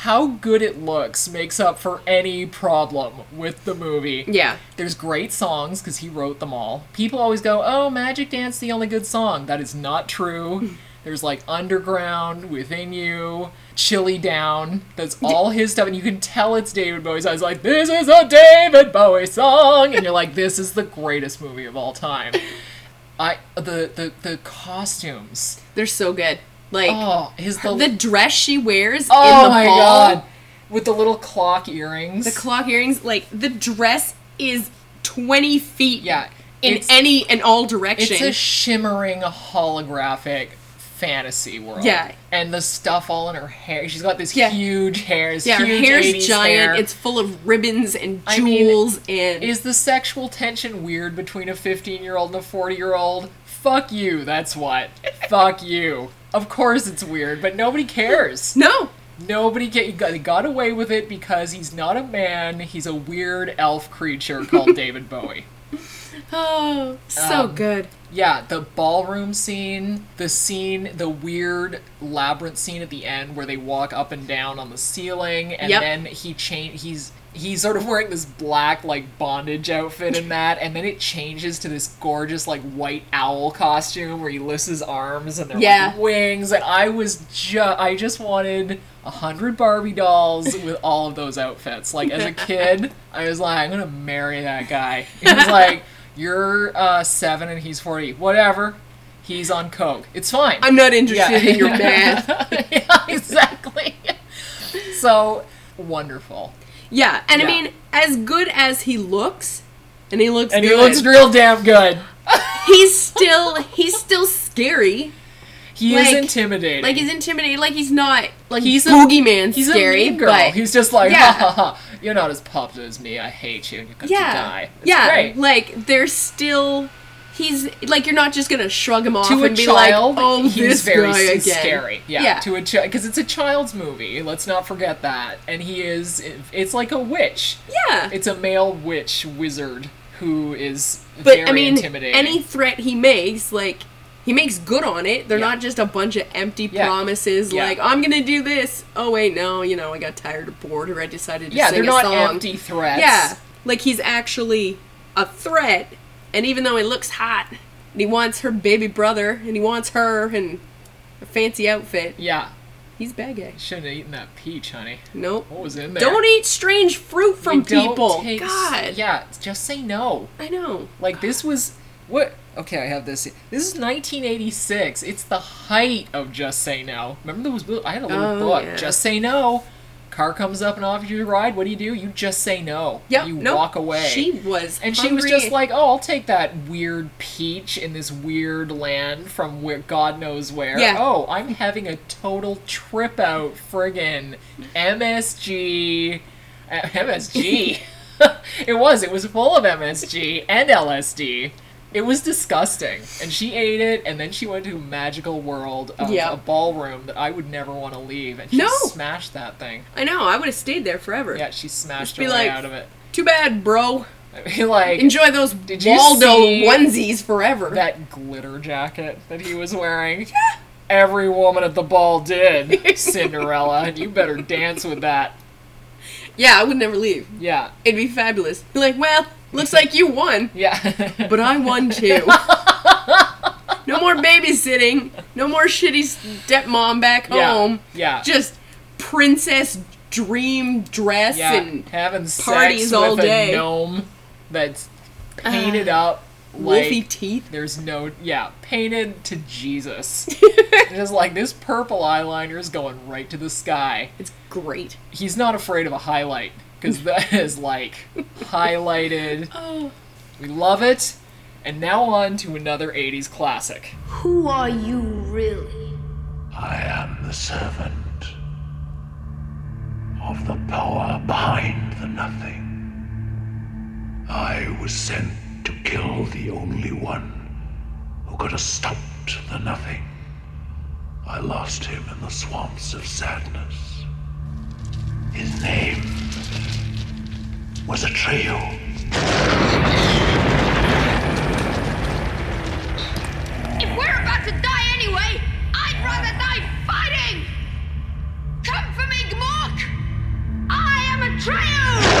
[SPEAKER 1] how good it looks makes up for any problem with the movie.
[SPEAKER 3] Yeah.
[SPEAKER 1] There's great songs because he wrote them all. People always go, "Oh, Magic Dance the only good song." That is not true. There's like Underground, Within You, Chilly Down. That's all his stuff, and you can tell it's David Bowie's. I was like, "This is a David Bowie song," and you're like, "This is the greatest movie of all time." I the the the costumes.
[SPEAKER 3] They're so good. Like
[SPEAKER 1] Oh, his the,
[SPEAKER 3] the dress she wears
[SPEAKER 1] oh
[SPEAKER 3] in the
[SPEAKER 1] my
[SPEAKER 3] ball,
[SPEAKER 1] god, with the little clock earrings.
[SPEAKER 3] the clock earrings, like the dress is twenty feet.
[SPEAKER 1] Yeah,
[SPEAKER 3] In any and all directions.
[SPEAKER 1] It's a shimmering holographic fantasy world.
[SPEAKER 3] Yeah.
[SPEAKER 1] And the stuff all in her hair. She's got this
[SPEAKER 3] Yeah.
[SPEAKER 1] huge hair. this
[SPEAKER 3] yeah, her hair's
[SPEAKER 1] 80s
[SPEAKER 3] giant.
[SPEAKER 1] hair.
[SPEAKER 3] It's full of ribbons and
[SPEAKER 1] I mean,
[SPEAKER 3] jewels and
[SPEAKER 1] Is the sexual tension weird between a 15 year old and a 40 year old? Fuck you, that's what. Fuck you. Of course it's weird, but nobody cares.
[SPEAKER 3] no.
[SPEAKER 1] Nobody get he got, he got away with it because he's not a man. He's a weird elf creature called David Bowie.
[SPEAKER 3] Oh, so
[SPEAKER 1] Um,
[SPEAKER 3] good.
[SPEAKER 1] Yeah, the ballroom scene, the scene, the weird labyrinth scene at the end where they walk up and down on the ceiling, and
[SPEAKER 3] Yep.
[SPEAKER 1] then he change. He's he's sort of wearing this black like bondage outfit in that, and then it changes to this gorgeous like white owl costume where he lifts his arms and they're
[SPEAKER 3] Yeah.
[SPEAKER 1] like wings, and I was just I just wanted a hundred Barbie dolls with all of those outfits. Like as a kid, I was like, I'm gonna marry that guy. He was like, You're uh, seven and he's forty. Whatever. He's on coke. It's fine.
[SPEAKER 3] I'm not interested in your math.
[SPEAKER 1] yeah, exactly. So wonderful.
[SPEAKER 3] Yeah, and I mean, as good as he looks, and he looks
[SPEAKER 1] And
[SPEAKER 3] good,
[SPEAKER 1] he looks real damn good.
[SPEAKER 3] he's still he's still scary.
[SPEAKER 1] He is intimidating.
[SPEAKER 3] Like he's intimidating. Like he's not like
[SPEAKER 1] He's a-
[SPEAKER 3] boogeyman
[SPEAKER 1] He's
[SPEAKER 3] scary.
[SPEAKER 1] a mean girl.
[SPEAKER 3] But
[SPEAKER 1] he's just like,
[SPEAKER 3] Yeah.
[SPEAKER 1] ha ha ha. You're not as pumped as me. I hate you. and You're going
[SPEAKER 3] yeah,
[SPEAKER 1] to die. It's
[SPEAKER 3] yeah.
[SPEAKER 1] great.
[SPEAKER 3] Like there's still. He's like you're not just gonna shrug him off
[SPEAKER 1] to a
[SPEAKER 3] and be
[SPEAKER 1] child,
[SPEAKER 3] like, "Oh,
[SPEAKER 1] he's very
[SPEAKER 3] guy again."
[SPEAKER 1] scary. Yeah,
[SPEAKER 3] yeah.
[SPEAKER 1] to a child because it's a child's movie. Let's not forget that. And he is. It's like a witch.
[SPEAKER 3] Yeah.
[SPEAKER 1] It's a male witch wizard who is
[SPEAKER 3] But
[SPEAKER 1] very
[SPEAKER 3] I mean,
[SPEAKER 1] intimidating.
[SPEAKER 3] any threat he makes, like he makes good on it. They're
[SPEAKER 1] Yeah.
[SPEAKER 3] not just a bunch of empty
[SPEAKER 1] Yeah.
[SPEAKER 3] promises.
[SPEAKER 1] Yeah.
[SPEAKER 3] Like I'm gonna do this. Oh wait, no, you know I got tired or bored, or I decided to
[SPEAKER 1] yeah,
[SPEAKER 3] sing
[SPEAKER 1] they're not
[SPEAKER 3] song.
[SPEAKER 1] empty threats.
[SPEAKER 3] Yeah, like he's actually a threat, and even though he looks hot, and he wants her baby brother, and he wants her and a fancy outfit,
[SPEAKER 1] yeah.
[SPEAKER 3] he's bad guy.
[SPEAKER 1] Shouldn't have eaten that peach, honey.
[SPEAKER 3] Nope.
[SPEAKER 1] What was in there?
[SPEAKER 3] Don't eat strange fruit from
[SPEAKER 1] You
[SPEAKER 3] people.
[SPEAKER 1] take
[SPEAKER 3] God,
[SPEAKER 1] Yeah, just say no.
[SPEAKER 3] I know.
[SPEAKER 1] Like this was what? Okay, I have this. This is 1986. It's the height of Just Say No. Remember there was I had a little
[SPEAKER 3] Oh,
[SPEAKER 1] book.
[SPEAKER 3] yeah.
[SPEAKER 1] Just Say No. Car comes up and offers you a ride. What do you do? You just say no.
[SPEAKER 3] Yep,
[SPEAKER 1] You
[SPEAKER 3] nope.
[SPEAKER 1] walk away.
[SPEAKER 3] She was
[SPEAKER 1] and she was just like, "Oh, I'll take that weird peach in this weird land from where God knows where.
[SPEAKER 3] Yeah.
[SPEAKER 1] Oh, I'm having a total trip out, friggin' MSG, uh, MSG. it was. It was full of MSG and LSD. It was disgusting, and she ate it, and then she went to a magical world of
[SPEAKER 3] Yeah.
[SPEAKER 1] a ballroom that I would never want to leave, and she
[SPEAKER 3] No.
[SPEAKER 1] smashed that thing.
[SPEAKER 3] I know. I would have stayed there forever.
[SPEAKER 1] Yeah, she smashed
[SPEAKER 3] Just
[SPEAKER 1] her way
[SPEAKER 3] like,
[SPEAKER 1] out of it.
[SPEAKER 3] Too bad, bro.
[SPEAKER 1] I mean, like,
[SPEAKER 3] Enjoy those
[SPEAKER 1] did
[SPEAKER 3] Waldo onesies forever.
[SPEAKER 1] that glitter jacket that he was wearing? Every woman at the ball did, Cinderella, and you better dance with that.
[SPEAKER 3] yeah, I would never leave.
[SPEAKER 1] Yeah,
[SPEAKER 3] It'd be fabulous. Be like, well, looks like you won,
[SPEAKER 1] yeah.
[SPEAKER 3] but I won too. no more babysitting. No more shitty stepmom back
[SPEAKER 1] Yeah,
[SPEAKER 3] home.
[SPEAKER 1] yeah.
[SPEAKER 3] Just princess dream dress
[SPEAKER 1] yeah,
[SPEAKER 3] and
[SPEAKER 1] having sex
[SPEAKER 3] parties all day.
[SPEAKER 1] gnome that's uh, painted up
[SPEAKER 3] wolfy teeth.
[SPEAKER 1] there's no yeah painted to Jesus. Just like this purple eyeliner is going right to the sky.
[SPEAKER 3] It's great.
[SPEAKER 1] He's not afraid of a highlight because that is like highlighted.
[SPEAKER 3] Oh.
[SPEAKER 1] We love it. And now on to another 80s classic.
[SPEAKER 13] Who are you really?
[SPEAKER 4] I am the servant of the power behind the nothing. I was sent to kill the only one who could have stopped the nothing. I lost him in the swamps of sadness. His name was Atreyu.
[SPEAKER 13] If we're about to die anyway, I'd rather die fighting! Come for me, Gmork! I am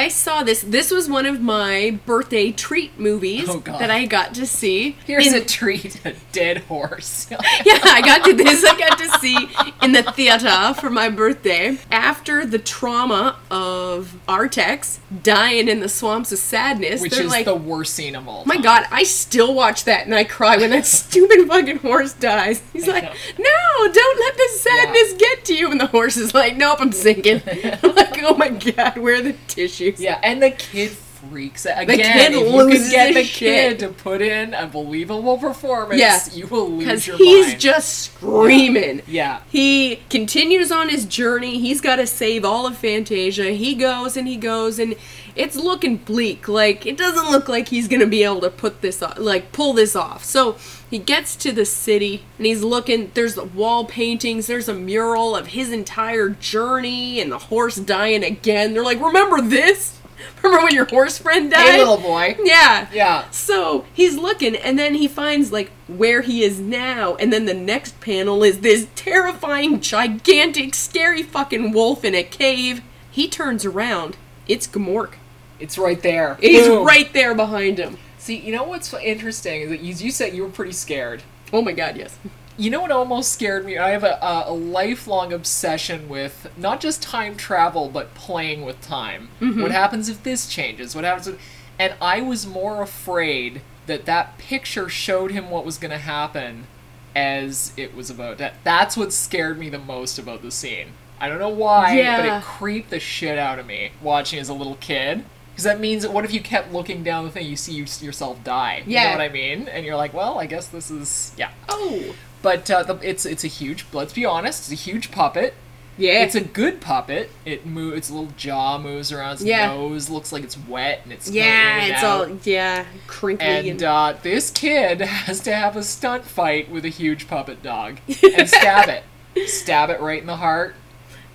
[SPEAKER 3] I saw this. This was one of my birthday treat movies
[SPEAKER 1] Oh,
[SPEAKER 3] that I got to see.
[SPEAKER 1] Here's
[SPEAKER 3] in-
[SPEAKER 1] a treat a dead horse.
[SPEAKER 3] yeah, I got to this. I got to see in the theater for my birthday. After the trauma of Artax dying in the swamps of sadness,
[SPEAKER 1] Which is
[SPEAKER 3] like,
[SPEAKER 1] the worst scene of all.
[SPEAKER 3] my. God, I still watch that and I cry when that stupid fucking horse dies. He's like, no, don't let the sadness get to you. And the horse is like, nope, I'm sinking. I'm like, oh my God, where are the tissues?
[SPEAKER 1] Yeah, and the kid freaks out.
[SPEAKER 3] The
[SPEAKER 1] Again,
[SPEAKER 3] kid
[SPEAKER 1] if you could get the
[SPEAKER 3] shit.
[SPEAKER 1] kid to put in a believable performance,
[SPEAKER 3] Yeah.
[SPEAKER 1] you will lose your
[SPEAKER 3] he's
[SPEAKER 1] mind.
[SPEAKER 3] just screaming.
[SPEAKER 1] Yeah.
[SPEAKER 3] He continues on his journey. He's got to save all of Fantasia. He goes and he goes, and it's looking bleak. Like it doesn't look like he's gonna be able to put this off, like pull this off. So he gets to the city and he's looking. There's wall paintings. There's a mural of his entire journey and the horse dying again. They're like, remember this? Remember when your horse friend died?
[SPEAKER 1] Hey, little boy.
[SPEAKER 3] Yeah.
[SPEAKER 1] Yeah.
[SPEAKER 3] So he's looking, and then he finds like where he is now, and then the next panel is this terrifying, gigantic, scary fucking wolf in a cave. He turns around. It's Gmork.
[SPEAKER 1] It's right there.
[SPEAKER 3] He's
[SPEAKER 1] Boom.
[SPEAKER 3] right there behind him.
[SPEAKER 1] See, you know what's interesting is that you, you said you were pretty scared.
[SPEAKER 3] Oh my god, yes.
[SPEAKER 1] You know what almost scared me? I have a, a, a lifelong obsession with not just time travel, but playing with time.
[SPEAKER 3] Mhm.
[SPEAKER 1] What happens if this changes? What happens if. And I was more afraid that that picture showed him what was going to happen as it was about that. That's what scared me the most about the scene. I don't know why, but it creeped the shit out of me watching as a little kid. Because that means what if you kept looking down the thing, you see yourself die?
[SPEAKER 3] Yeah.
[SPEAKER 1] You know what I mean? And you're like, well, I guess this is yeah.
[SPEAKER 3] Oh.
[SPEAKER 1] But uh, the, it's it's a huge. Let's be honest, it's a huge puppet.
[SPEAKER 3] Yeah.
[SPEAKER 1] It's a good puppet. It moves. Its little jaw moves around. Its
[SPEAKER 3] Yeah.
[SPEAKER 1] nose looks like it's wet and it's
[SPEAKER 3] Yeah, it's
[SPEAKER 1] out.
[SPEAKER 3] all yeah, crinkly
[SPEAKER 1] And
[SPEAKER 3] and,
[SPEAKER 1] uh, this kid has to have a stunt fight with a huge puppet dog and stab it, stab it right in the heart.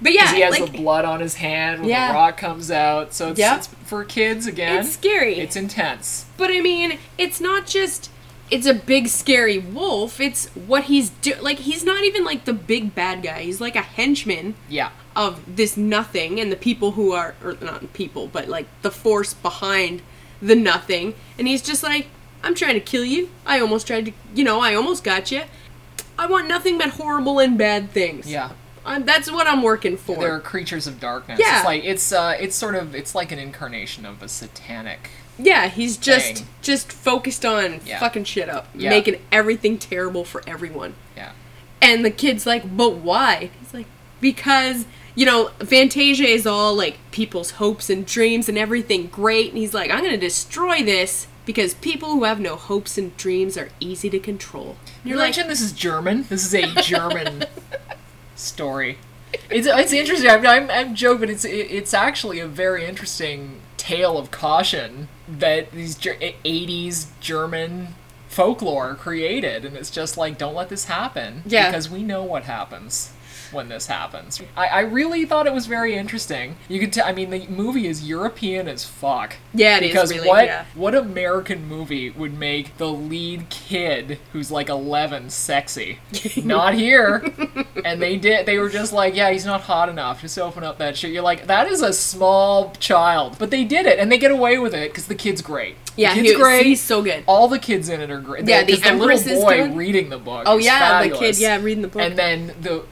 [SPEAKER 3] But yeah,
[SPEAKER 1] he has
[SPEAKER 3] like-
[SPEAKER 1] the blood on his hand when
[SPEAKER 3] Yeah.
[SPEAKER 1] the rock comes out. So it's,
[SPEAKER 3] Yep.
[SPEAKER 1] it's for kids again.
[SPEAKER 3] It's scary.
[SPEAKER 1] It's intense.
[SPEAKER 3] But I mean, it's not just it's a big scary wolf. It's what he's do like he's not even like the big bad guy. He's like a henchman
[SPEAKER 1] Yeah.
[SPEAKER 3] of this nothing and the people who are or not people, but like the force behind the nothing. And he's just like, I'm trying to kill you. I almost tried to, you know, I almost got you. I want nothing but horrible and bad things.
[SPEAKER 1] Yeah.
[SPEAKER 3] I'm, that's what I'm working for.
[SPEAKER 1] They're creatures of darkness.
[SPEAKER 3] Yeah.
[SPEAKER 1] It's like it's uh it's sort of it's like an incarnation of a satanic
[SPEAKER 3] Yeah, he's just
[SPEAKER 1] thing.
[SPEAKER 3] just focused on
[SPEAKER 1] Yeah.
[SPEAKER 3] fucking shit up,
[SPEAKER 1] Yeah.
[SPEAKER 3] making everything terrible for everyone.
[SPEAKER 1] Yeah.
[SPEAKER 3] And the kid's like, "But why?" He's like, "Because you know, Fantasia is all like people's hopes and dreams and everything great." And he's like, "I'm gonna destroy this because people who have no hopes and dreams are easy to control." You're like,
[SPEAKER 1] mentioned this is German. This is a German story. It's it's interesting. I'm I'm, I'm joking, it's it, it's actually a very interesting tale of caution that these 80s eh, German folklore created, and it's just like don't let this happen.
[SPEAKER 3] Yeah.
[SPEAKER 1] because we know what happens when this happens. I, I really thought it was very interesting. You could tell. I mean, the movie is European as fuck.
[SPEAKER 3] Yeah, it is
[SPEAKER 1] because
[SPEAKER 3] really,
[SPEAKER 1] what
[SPEAKER 3] yeah.
[SPEAKER 1] what American movie would make the lead kid who's like 11 sexy? not here. and they did. They were just like, yeah, he's not hot enough. Just open up that shit. You're like, that is a small child, but they did it, and they get away with it because the kid's great.
[SPEAKER 3] Yeah,
[SPEAKER 1] the kid's
[SPEAKER 3] he-
[SPEAKER 1] great.
[SPEAKER 3] he's so good.
[SPEAKER 1] All the kids in it are great.
[SPEAKER 3] Yeah, the is
[SPEAKER 1] little boy reading the book.
[SPEAKER 3] Oh,
[SPEAKER 1] is
[SPEAKER 3] yeah, the kid, yeah, reading the book.
[SPEAKER 1] And then the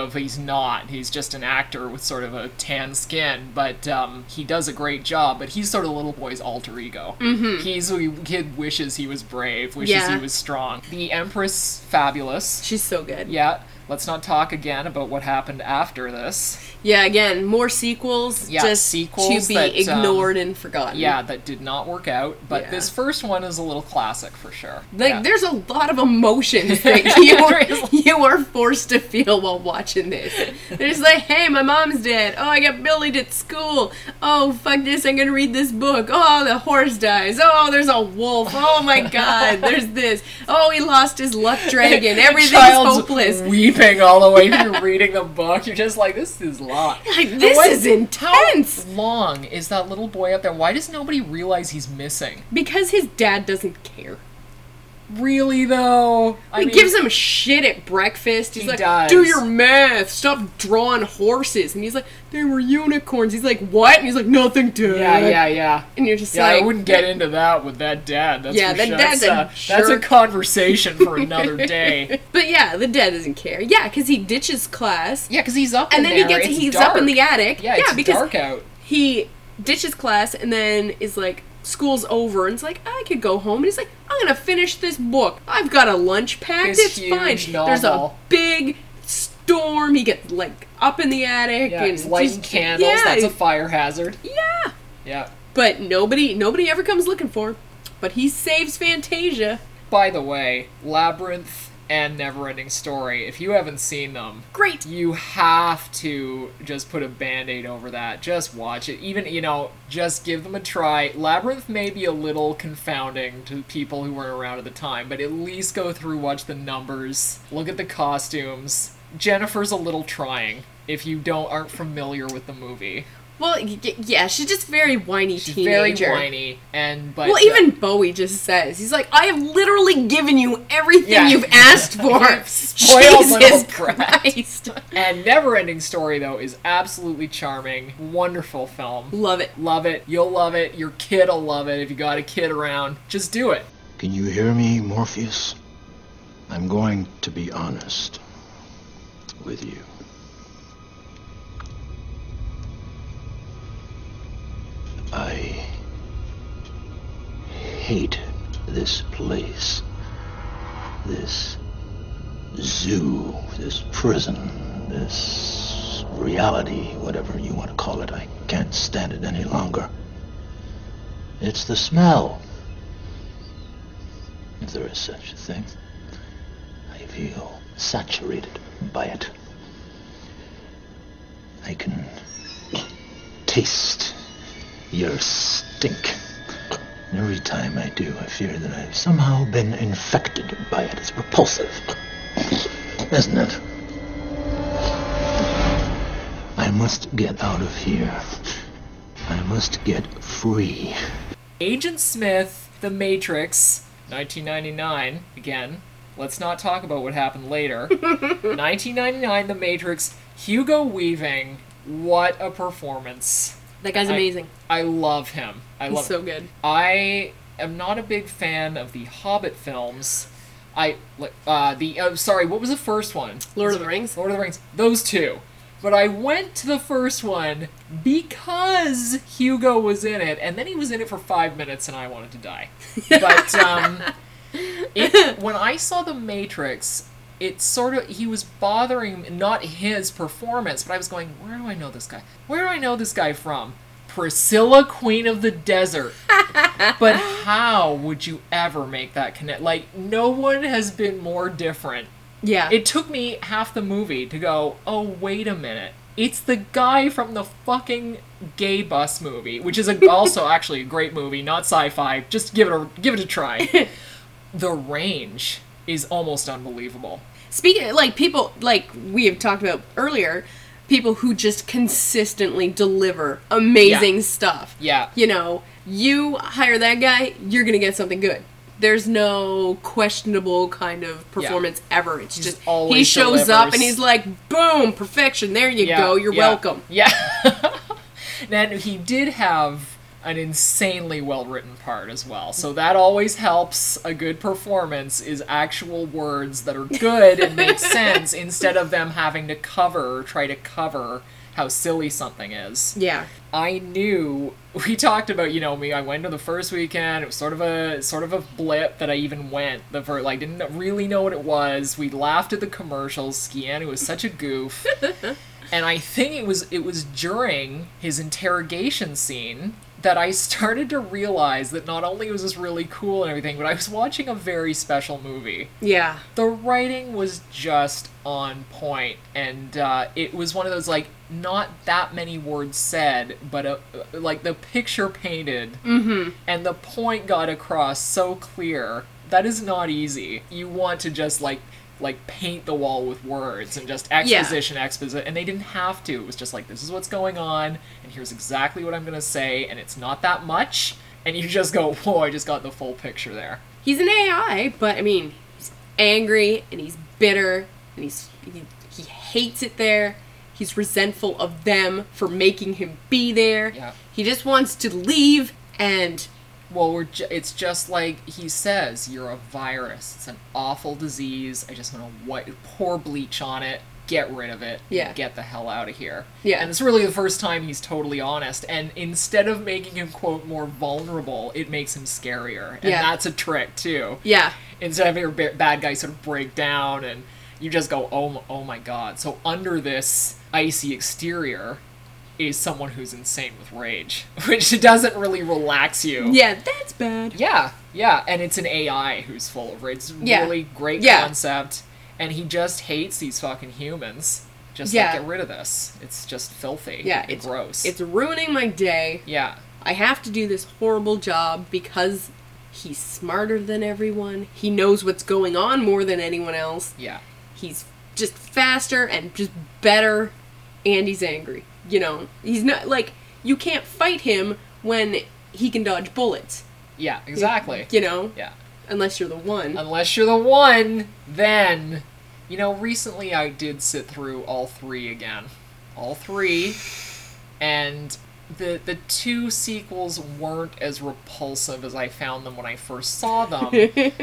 [SPEAKER 1] native, he's not. He's just an actor with sort of a tan skin, but um, he does a great job. But he's sort of the little boy's alter ego.
[SPEAKER 3] Mhm.
[SPEAKER 1] He's who kid wishes he was brave, wishes
[SPEAKER 3] Yeah.
[SPEAKER 1] he was strong. The Empress, fabulous.
[SPEAKER 3] She's so good.
[SPEAKER 1] Yeah. Let's not talk again about what happened after this.
[SPEAKER 3] Yeah, again, more sequels.
[SPEAKER 1] Yeah,
[SPEAKER 3] just
[SPEAKER 1] sequels
[SPEAKER 3] to be
[SPEAKER 1] that, um,
[SPEAKER 3] ignored and forgotten.
[SPEAKER 1] Yeah, that did not work out. But
[SPEAKER 3] Yeah.
[SPEAKER 1] this first one is a little classic for sure.
[SPEAKER 3] Like
[SPEAKER 1] Yeah.
[SPEAKER 3] there's a lot of emotions that you are you are forced to feel while watching this. There's like, hey, my mom's dead. Oh, I got bullied at school. Oh, fuck this, I'm gonna read this book. Oh, the horse dies. Oh, there's a wolf. Oh my god, there's this. Oh, he lost his luck dragon. Everything's
[SPEAKER 1] child's
[SPEAKER 3] hopeless.
[SPEAKER 1] Weeping all the way through reading the book. You're just like, this is lot.
[SPEAKER 3] Like, this
[SPEAKER 1] what-
[SPEAKER 3] is intense.
[SPEAKER 1] How long is that little boy up there? Why does nobody realize he's missing?
[SPEAKER 3] Because his dad doesn't care.
[SPEAKER 1] Really though, I
[SPEAKER 3] he
[SPEAKER 1] mean-
[SPEAKER 3] gives him shit at breakfast. He's
[SPEAKER 1] He
[SPEAKER 3] like,
[SPEAKER 1] does.
[SPEAKER 3] "Do your math. Stop drawing horses." And he's like, "They were unicorns." He's like, "What?" And he's like, "Nothing, dad."
[SPEAKER 1] Yeah, yeah, yeah.
[SPEAKER 3] And you're just
[SPEAKER 1] yeah,
[SPEAKER 3] like,
[SPEAKER 1] I wouldn't get into that with that dad. That's
[SPEAKER 3] Yeah,
[SPEAKER 1] for
[SPEAKER 3] that
[SPEAKER 1] sure.
[SPEAKER 3] dad's
[SPEAKER 1] that's,
[SPEAKER 3] a
[SPEAKER 1] that's a conversation for another day.
[SPEAKER 3] But yeah, the dad doesn't care. Yeah, because he ditches class.
[SPEAKER 1] Yeah, because he's up
[SPEAKER 3] and
[SPEAKER 1] in
[SPEAKER 3] then
[SPEAKER 1] there.
[SPEAKER 3] he gets
[SPEAKER 1] It's
[SPEAKER 3] he's up in the attic.
[SPEAKER 1] Yeah, it's
[SPEAKER 3] because
[SPEAKER 1] dark out.
[SPEAKER 3] He ditches class and then is like, school's over, and it's like, I could go home. And he's like, I'm gonna finish this book. I've got a lunch packed.
[SPEAKER 1] His
[SPEAKER 3] it's fine. There's a big storm. He gets like up in the attic
[SPEAKER 1] Yeah,
[SPEAKER 3] and
[SPEAKER 1] lighting
[SPEAKER 3] just-
[SPEAKER 1] candles.
[SPEAKER 3] Yeah,
[SPEAKER 1] That's a fire hazard.
[SPEAKER 3] yeah.
[SPEAKER 1] Yeah.
[SPEAKER 3] but nobody nobody ever comes looking for him. But he saves Fantasia.
[SPEAKER 1] By the way, Labyrinth and Neverending Story, if you haven't seen them,
[SPEAKER 3] great.
[SPEAKER 1] You have to just put a band-aid over that. Just watch it. Even, you know, just give them a try. Labyrinth may be a little confounding to people who weren't around at the time, but at least go through, watch the numbers, look at the costumes. Jennifer's a little trying if you don't aren't familiar with the movie.
[SPEAKER 3] Well, y- y- yeah, she's just very whiny
[SPEAKER 1] She's
[SPEAKER 3] teenager.
[SPEAKER 1] very whiny and but
[SPEAKER 3] well,
[SPEAKER 1] uh,
[SPEAKER 3] even Bowie just says he's like, "I have literally given you everything
[SPEAKER 1] Yeah.
[SPEAKER 3] you've asked for."
[SPEAKER 1] Spoiled
[SPEAKER 3] Jesus
[SPEAKER 1] little brat.
[SPEAKER 3] Christ!
[SPEAKER 1] And Neverending Story though is absolutely charming, wonderful film.
[SPEAKER 3] Love it.
[SPEAKER 1] Love it. You'll love it. Your kid'll love it if you got a kid around. Just do it.
[SPEAKER 14] Can you hear me, Morpheus? I'm going to be honest with you. I hate this place. This zoo, this prison, this reality, whatever you want to call it. I can't stand it any longer. It's the smell. If there is such a thing. I feel saturated by it. I can taste your stink. And every time I do, I fear that I've somehow been infected by it. It's repulsive. Isn't it? I must get out of here. I must get free.
[SPEAKER 1] Agent Smith, The Matrix, 1999. Again, let's not talk about what happened later. 1999, The Matrix. Hugo Weaving. What a performance.
[SPEAKER 3] That guy's
[SPEAKER 1] I-
[SPEAKER 3] amazing.
[SPEAKER 1] I, love him. I
[SPEAKER 3] He's
[SPEAKER 1] love
[SPEAKER 3] so good.
[SPEAKER 1] I am not a big fan of the Hobbit films. I like uh, the uh, sorry, what was the first one?
[SPEAKER 3] Lord of the Rings.
[SPEAKER 1] Lord of the Rings. Those two. But I went to the first one because Hugo was in it, and then he was in it for five minutes, and I wanted to die. But um, it, when I saw The Matrix, it sort of he was bothering not his performance, but I was going, where do I know this guy? Where do I know this guy from? Priscilla, Queen of the Desert. but how would you ever make that connect? Like no one has been more different.
[SPEAKER 3] Yeah.
[SPEAKER 1] It took me half the movie to go, "Oh, wait a minute. It's the guy from the fucking Gay Bus movie, which is a, also actually a great movie, not sci-fi. Just give it a give it a try. the range is almost unbelievable.
[SPEAKER 3] Speaking like people like we have talked about earlier, people who just consistently deliver amazing
[SPEAKER 1] Yeah.
[SPEAKER 3] stuff.
[SPEAKER 1] Yeah.
[SPEAKER 3] You know, you hire that guy, you're gonna get something good. There's no questionable kind of performance ever. It's
[SPEAKER 1] He
[SPEAKER 3] just
[SPEAKER 1] always
[SPEAKER 3] he shows up and he's like, boom, perfection. There you
[SPEAKER 1] Yeah,
[SPEAKER 3] go. You're
[SPEAKER 1] yeah,
[SPEAKER 3] welcome.
[SPEAKER 1] Yeah. then he did have an insanely well written part as well. So that always helps a good performance is actual words that are good and make sense instead of them having to cover try to cover how silly something is.
[SPEAKER 3] Yeah.
[SPEAKER 1] I knew we talked about, you know, me I went to the first weekend, it was sort of a sort of a blip that I even went. The first like didn't really know what it was. We laughed at the commercials. Skianu was such a goof. and I think it was it was during his interrogation scene that I started to realize that not only was this really cool and everything, but I was watching a very special movie
[SPEAKER 3] Yeah.
[SPEAKER 1] the writing was just on point and uh, it was one of those like not that many words said but uh like the picture painted
[SPEAKER 3] Mhm.
[SPEAKER 1] and the point got across so clear that is not easy you want to just like like paint the wall with words and just exposition exposition and they didn't have to it was just like this is what's going on and here's exactly what i'm going to say and it's not that much and you just go whoa i just got the full picture there
[SPEAKER 3] He's an AI, but I mean, he's angry and he's bitter and he's he, he hates it there. He's resentful of them for making him be there.
[SPEAKER 1] Yeah.
[SPEAKER 3] He just wants to leave and
[SPEAKER 1] Well, we're ju- it's just like he says, you're a virus. It's an awful disease. I just want to pour bleach on it, get rid of it,
[SPEAKER 3] Yeah.
[SPEAKER 1] get the hell out of here.
[SPEAKER 3] Yeah.
[SPEAKER 1] And it's really the first time he's totally honest. And instead of making him, quote, more vulnerable, it makes him scarier. And
[SPEAKER 3] Yeah.
[SPEAKER 1] that's a trick, too.
[SPEAKER 3] Yeah.
[SPEAKER 1] Instead of your ba- bad guy sort of break down and you just go, oh, oh my god. So under this icy exterior is someone who's insane with rage, which doesn't really relax you.
[SPEAKER 3] Yeah, that's bad.
[SPEAKER 1] Yeah, yeah, and it's an AI who's full of rage. It's a
[SPEAKER 3] Yeah.
[SPEAKER 1] really great
[SPEAKER 3] Yeah.
[SPEAKER 1] concept, and he just hates these fucking humans. Just
[SPEAKER 3] Yeah.
[SPEAKER 1] like get rid of this. It's just filthy.
[SPEAKER 3] Yeah,
[SPEAKER 1] and
[SPEAKER 3] it's
[SPEAKER 1] gross.
[SPEAKER 3] It's ruining my day.
[SPEAKER 1] yeah,
[SPEAKER 3] I have to do this horrible job because he's smarter than everyone. He knows what's going on more than anyone else.
[SPEAKER 1] yeah,
[SPEAKER 3] He's just faster and just better and he's angry. You know, he's not like you can't fight him when he can dodge bullets.
[SPEAKER 1] yeah, exactly.
[SPEAKER 3] You know,
[SPEAKER 1] Yeah.
[SPEAKER 3] unless you're the one.
[SPEAKER 1] Unless you're the one, then you know. Recently, I did sit through all three again, all three, and the the two sequels weren't as repulsive as I found them when I first saw them,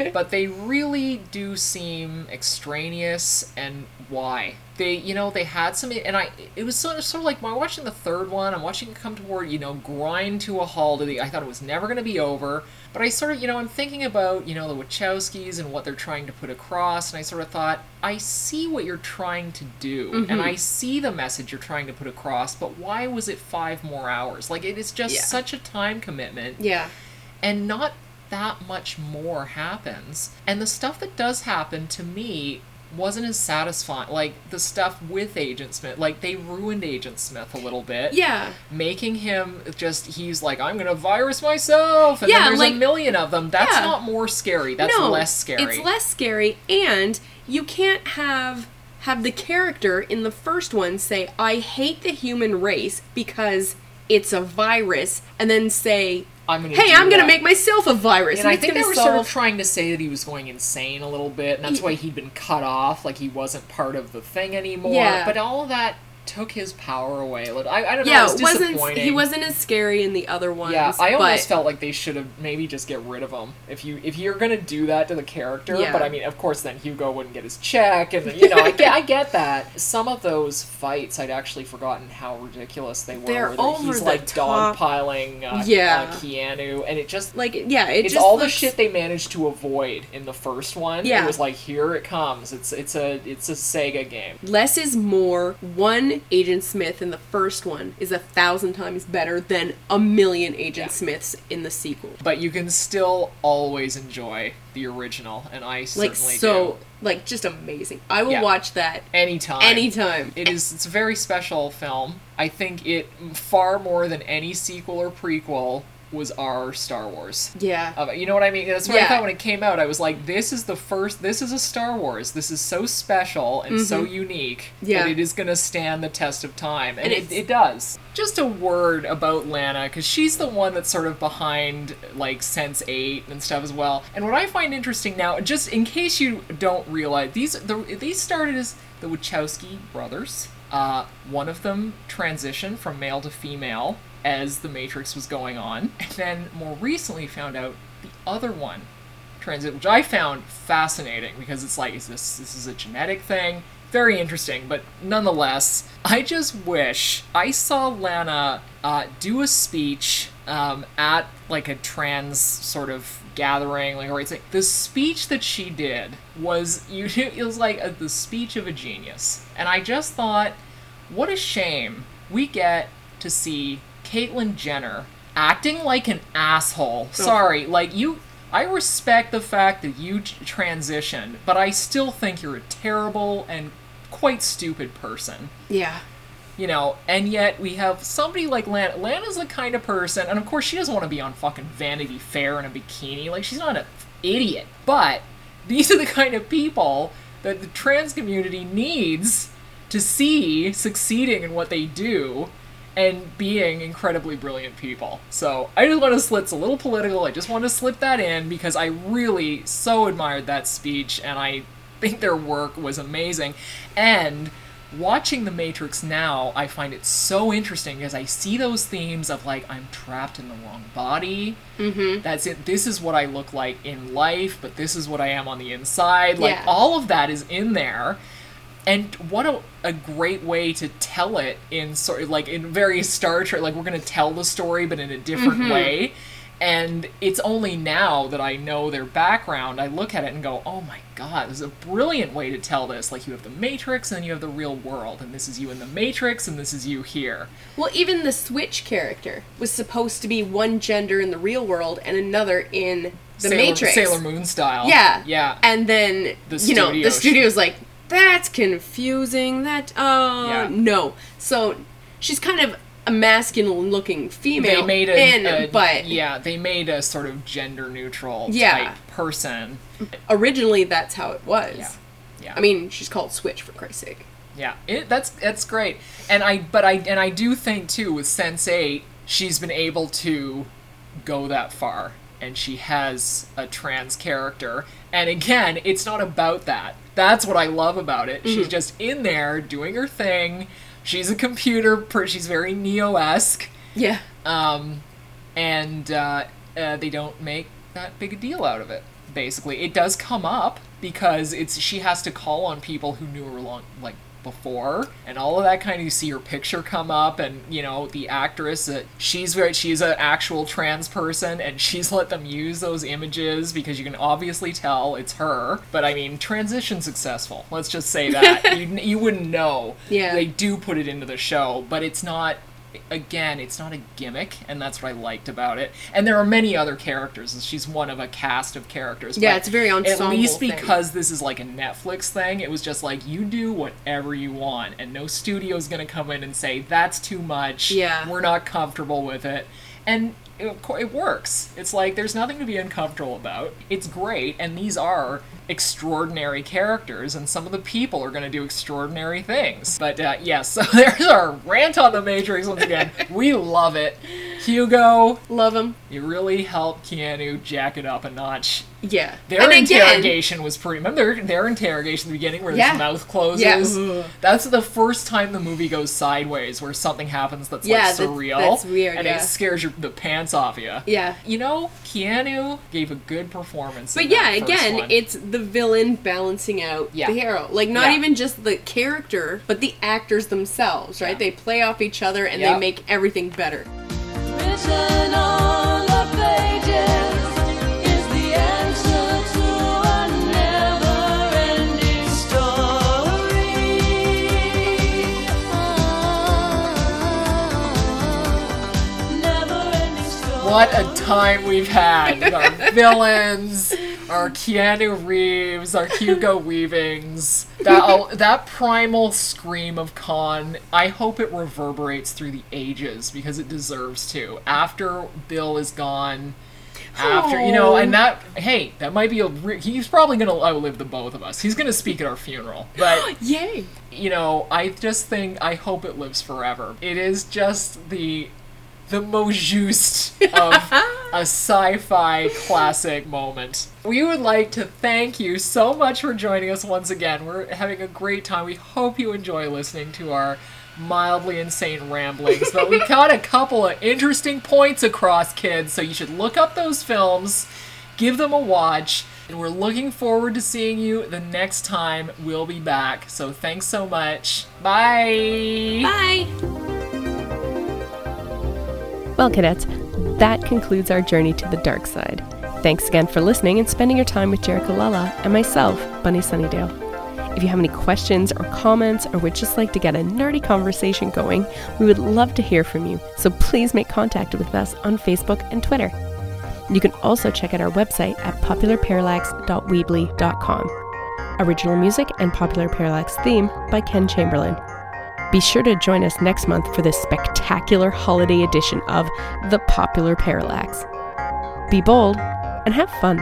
[SPEAKER 1] but they really do seem extraneous. And why? They, you know, they had some, and I, it was sort of, sort of like when I'm watching the third one, I'm watching it come toward, you know, grind to a halt. I thought it was never going to be over, but I sort of, you know, I'm thinking about, you know, the Wachowskis and what they're trying to put across, and I sort of thought, I see what you're trying to do, and
[SPEAKER 3] Mhm.
[SPEAKER 1] I see the message you're trying to put across, but why was it five more hours? Like, it is just
[SPEAKER 3] Yeah.
[SPEAKER 1] such a time commitment
[SPEAKER 3] yeah.
[SPEAKER 1] and not that much more happens. And the stuff that does happen to me wasn't as satisfying. Like the stuff with Agent Smith, like they ruined Agent Smith a little bit.
[SPEAKER 3] Yeah.
[SPEAKER 1] Making him just he's like I'm gonna virus myself, and
[SPEAKER 3] Yeah,
[SPEAKER 1] then there's
[SPEAKER 3] like-
[SPEAKER 1] a million of them. That's
[SPEAKER 3] Yeah.
[SPEAKER 1] not more scary. That's
[SPEAKER 3] no,
[SPEAKER 1] less scary.
[SPEAKER 3] It's less scary, and you can't have have the character in the first one say, "I hate the human race because it's a virus," and then say,
[SPEAKER 1] I'm gonna
[SPEAKER 3] "Hey, I'm gonna make myself a virus."
[SPEAKER 1] And I think they were sort of trying to say that he was going insane a little bit, and that's
[SPEAKER 3] Ye-
[SPEAKER 1] why he'd been cut off, like he wasn't part of the thing anymore.
[SPEAKER 3] Yeah.
[SPEAKER 1] But all of that took his power away. Like, I, I don't know.
[SPEAKER 3] yeah,
[SPEAKER 1] it was
[SPEAKER 3] wasn't he wasn't as scary in the other ones.
[SPEAKER 1] Yeah, I almost
[SPEAKER 3] but-
[SPEAKER 1] felt like they should have maybe just get rid of him. If you if you're gonna do that to the character,
[SPEAKER 3] Yeah.
[SPEAKER 1] but I mean, of course, then Hugo wouldn't get his check, and you know, I get I get that. Some of those fights, I'd actually forgotten how ridiculous they were.
[SPEAKER 3] They're over
[SPEAKER 1] he's
[SPEAKER 3] the
[SPEAKER 1] like
[SPEAKER 3] top.
[SPEAKER 1] dogpiling, uh,
[SPEAKER 3] Yeah.
[SPEAKER 1] uh, Keanu, and it just
[SPEAKER 3] like yeah, it
[SPEAKER 1] it's all the shit they managed to avoid in the first one.
[SPEAKER 3] Yeah.
[SPEAKER 1] it was like here it comes. It's it's a it's a Sega game.
[SPEAKER 3] Less is more. One Agent Smith in the first one is a thousand times better than a million Agent Smiths in the sequel.
[SPEAKER 1] But you can still always enjoy the original, and I
[SPEAKER 3] Like so,
[SPEAKER 1] do.
[SPEAKER 3] like just amazing. I will
[SPEAKER 1] Yeah.
[SPEAKER 3] watch that
[SPEAKER 1] anytime.
[SPEAKER 3] anytime.
[SPEAKER 1] It is. It's a very special film. I think it far more than any sequel or prequel was our Star Wars.
[SPEAKER 3] Yeah.
[SPEAKER 1] You know what I mean? That's what I thought when it came out. I was like, this is the first. This is a Star Wars. This is so special and so
[SPEAKER 3] Mhm.
[SPEAKER 1] unique
[SPEAKER 3] Yeah.
[SPEAKER 1] that it is going to stand the test of time, and,
[SPEAKER 3] And
[SPEAKER 1] it, it does. Just a word about Lana, because she's the one that's sort of behind like Sense8 and stuff as well. And what I find interesting now, just in case you don't realize, these the, these started as the Wachowski brothers. Uh, one of them transitioned from male to female as the Matrix was going on, and then more recently found out the other one transit, which I found fascinating because it's like, is this this is a genetic thing? Very interesting, but nonetheless, I just wish I saw Lana uh, do a speech um, at like a trans sort of gathering, like or it's like the speech that she did was you it was like a, the speech of a genius, and I just thought, what a shame we get to see Caitlyn Jenner acting like an asshole. Sorry, like you. I respect the fact that you transitioned, but I still think you're a terrible and quite stupid person.
[SPEAKER 3] Yeah.
[SPEAKER 1] You know, and yet we have somebody like Lana. Lana's the kind of person, and of course she doesn't want to be on fucking Vanity Fair in a bikini. Like she's not an idiot, but these are the kind of people that the trans community needs to see succeeding in what they do and being incredibly brilliant people. So I just want to slip. It's a little political. I just want to slip that in because I really so admired that speech, and I think their work was amazing. And watching The Matrix now, I find it so interesting because I see those themes of like I'm trapped in the wrong body.
[SPEAKER 3] Mm-hmm.
[SPEAKER 1] That's it. This is what I look like in life, but this is what I am on the inside. Like
[SPEAKER 3] Yeah.
[SPEAKER 1] all of that is in there. And what a, a great way to tell it in sort of like in very Star Trek, like we're gonna tell the story but in a different
[SPEAKER 3] Mhm.
[SPEAKER 1] way. And it's only now that I know their background, I look at it and go, oh my god, this is a brilliant way to tell this. Like, you have the Matrix and then you have the real world, and this is you in the Matrix and this is you here.
[SPEAKER 3] Well, even the Switch character was supposed to be one gender in the real world and another in the
[SPEAKER 1] Sailor,
[SPEAKER 3] Matrix.
[SPEAKER 1] Sailor Moon style.
[SPEAKER 3] Yeah.
[SPEAKER 1] Yeah.
[SPEAKER 3] And then
[SPEAKER 1] The
[SPEAKER 3] you know
[SPEAKER 1] studio
[SPEAKER 3] the
[SPEAKER 1] sh-
[SPEAKER 3] studio's like that's confusing. That uh
[SPEAKER 1] Yeah.
[SPEAKER 3] no. So she's kind of a masculine looking female.
[SPEAKER 1] they made a,
[SPEAKER 3] and,
[SPEAKER 1] a-
[SPEAKER 3] but
[SPEAKER 1] yeah, they made a sort of gender neutral
[SPEAKER 3] Yeah.
[SPEAKER 1] type person.
[SPEAKER 3] originally that's how it was.
[SPEAKER 1] Yeah. Yeah.
[SPEAKER 3] I mean, she's called Switch for Christ's sake.
[SPEAKER 1] Yeah, it, that's that's great, and I but I and I do think too with Sense8, she's been able to go that far, and she has a trans character, and again, it's not about that. That's what I love about it. She's
[SPEAKER 3] Mhm.
[SPEAKER 1] just in there doing her thing. She's a computer. Per- she's very Neo esque.
[SPEAKER 3] Yeah.
[SPEAKER 1] Um, and uh, uh, they don't make that big a deal out of it. Basically, it does come up because it's she has to call on people who knew her long like before and all of that kind of you see her picture come up and you know the actress uh, she's very she's an actual trans person and she's let them use those images because you can obviously tell it's her. But i mean transition successful let's just say that. You, you wouldn't know.
[SPEAKER 3] Yeah.
[SPEAKER 1] they do put it into the show but it's not again it's not a gimmick and that's what i liked about it. And there are many other characters and she's one of a cast of characters
[SPEAKER 3] Yeah, it's very
[SPEAKER 1] at
[SPEAKER 3] ensemble
[SPEAKER 1] least
[SPEAKER 3] thing.
[SPEAKER 1] because this is like a netflix thing it was just like you do whatever you want and no studio's gonna come in and say that's too much.
[SPEAKER 3] Yeah.
[SPEAKER 1] we're not comfortable with it. And it, it works. It's like there's nothing to be uncomfortable about. It's great and these are extraordinary characters and some of the people are going to do extraordinary things but uh, yes so there's our rant on the matrix once again we love it hugo
[SPEAKER 3] love him
[SPEAKER 1] you really helped keanu jack it up a notch
[SPEAKER 3] Yeah.
[SPEAKER 1] their
[SPEAKER 3] and again,
[SPEAKER 1] interrogation was pretty. Remember their, their interrogation at the beginning where
[SPEAKER 3] Yeah.
[SPEAKER 1] his mouth closes?
[SPEAKER 3] Yeah.
[SPEAKER 1] That's the first time the movie goes sideways where something happens that's
[SPEAKER 3] Yeah,
[SPEAKER 1] like surreal.
[SPEAKER 3] that's weird,
[SPEAKER 1] And
[SPEAKER 3] yeah.
[SPEAKER 1] it scares your, the pants off you.
[SPEAKER 3] Yeah.
[SPEAKER 1] You know, Keanu gave a good performance. in
[SPEAKER 3] But yeah, again,
[SPEAKER 1] one.
[SPEAKER 3] it's the villain balancing out
[SPEAKER 1] Yeah.
[SPEAKER 3] the hero. Like not
[SPEAKER 1] Yeah.
[SPEAKER 3] even just the character, but the actors themselves, right? They play off each other and
[SPEAKER 1] Yep.
[SPEAKER 3] they make everything better.
[SPEAKER 1] What a time we've had with our villains, our Keanu Reeves, our Hugo Weavings. That that primal scream of Khan. I hope it reverberates through the ages because it deserves to. After Bill is gone, after you know, and that hey, that might be a. Re- he's probably gonna outlive the both of us. He's gonna speak at our funeral, but
[SPEAKER 3] Yay!
[SPEAKER 1] you know, I just think I hope it lives forever. It is just the the most juste of a sci-fi classic moment. We would like to thank you so much for joining us once again. We're having a great time. We hope you enjoy listening to our mildly insane ramblings, but we got a couple of interesting points across, kids, so you should look up those films, give them a watch, and we're looking forward to seeing you the next time we'll be back. So thanks so much. Bye.
[SPEAKER 3] Bye.
[SPEAKER 15] Well, cadets, that concludes our journey to the dark side. Thanks again for listening and spending your time with Jerrica Lala and myself, Bunny Sunnydale. If you have any questions or comments or would just like to get a nerdy conversation going, we would love to hear from you, so please make contact with us on Facebook and Twitter. You can also check out our website at popularparallax.weebly.com. Original music and Popular Parallax theme by Ken Chamberlain. Be sure to join us next month for this spectacular holiday edition of The Popular Parallax. Be bold and have fun.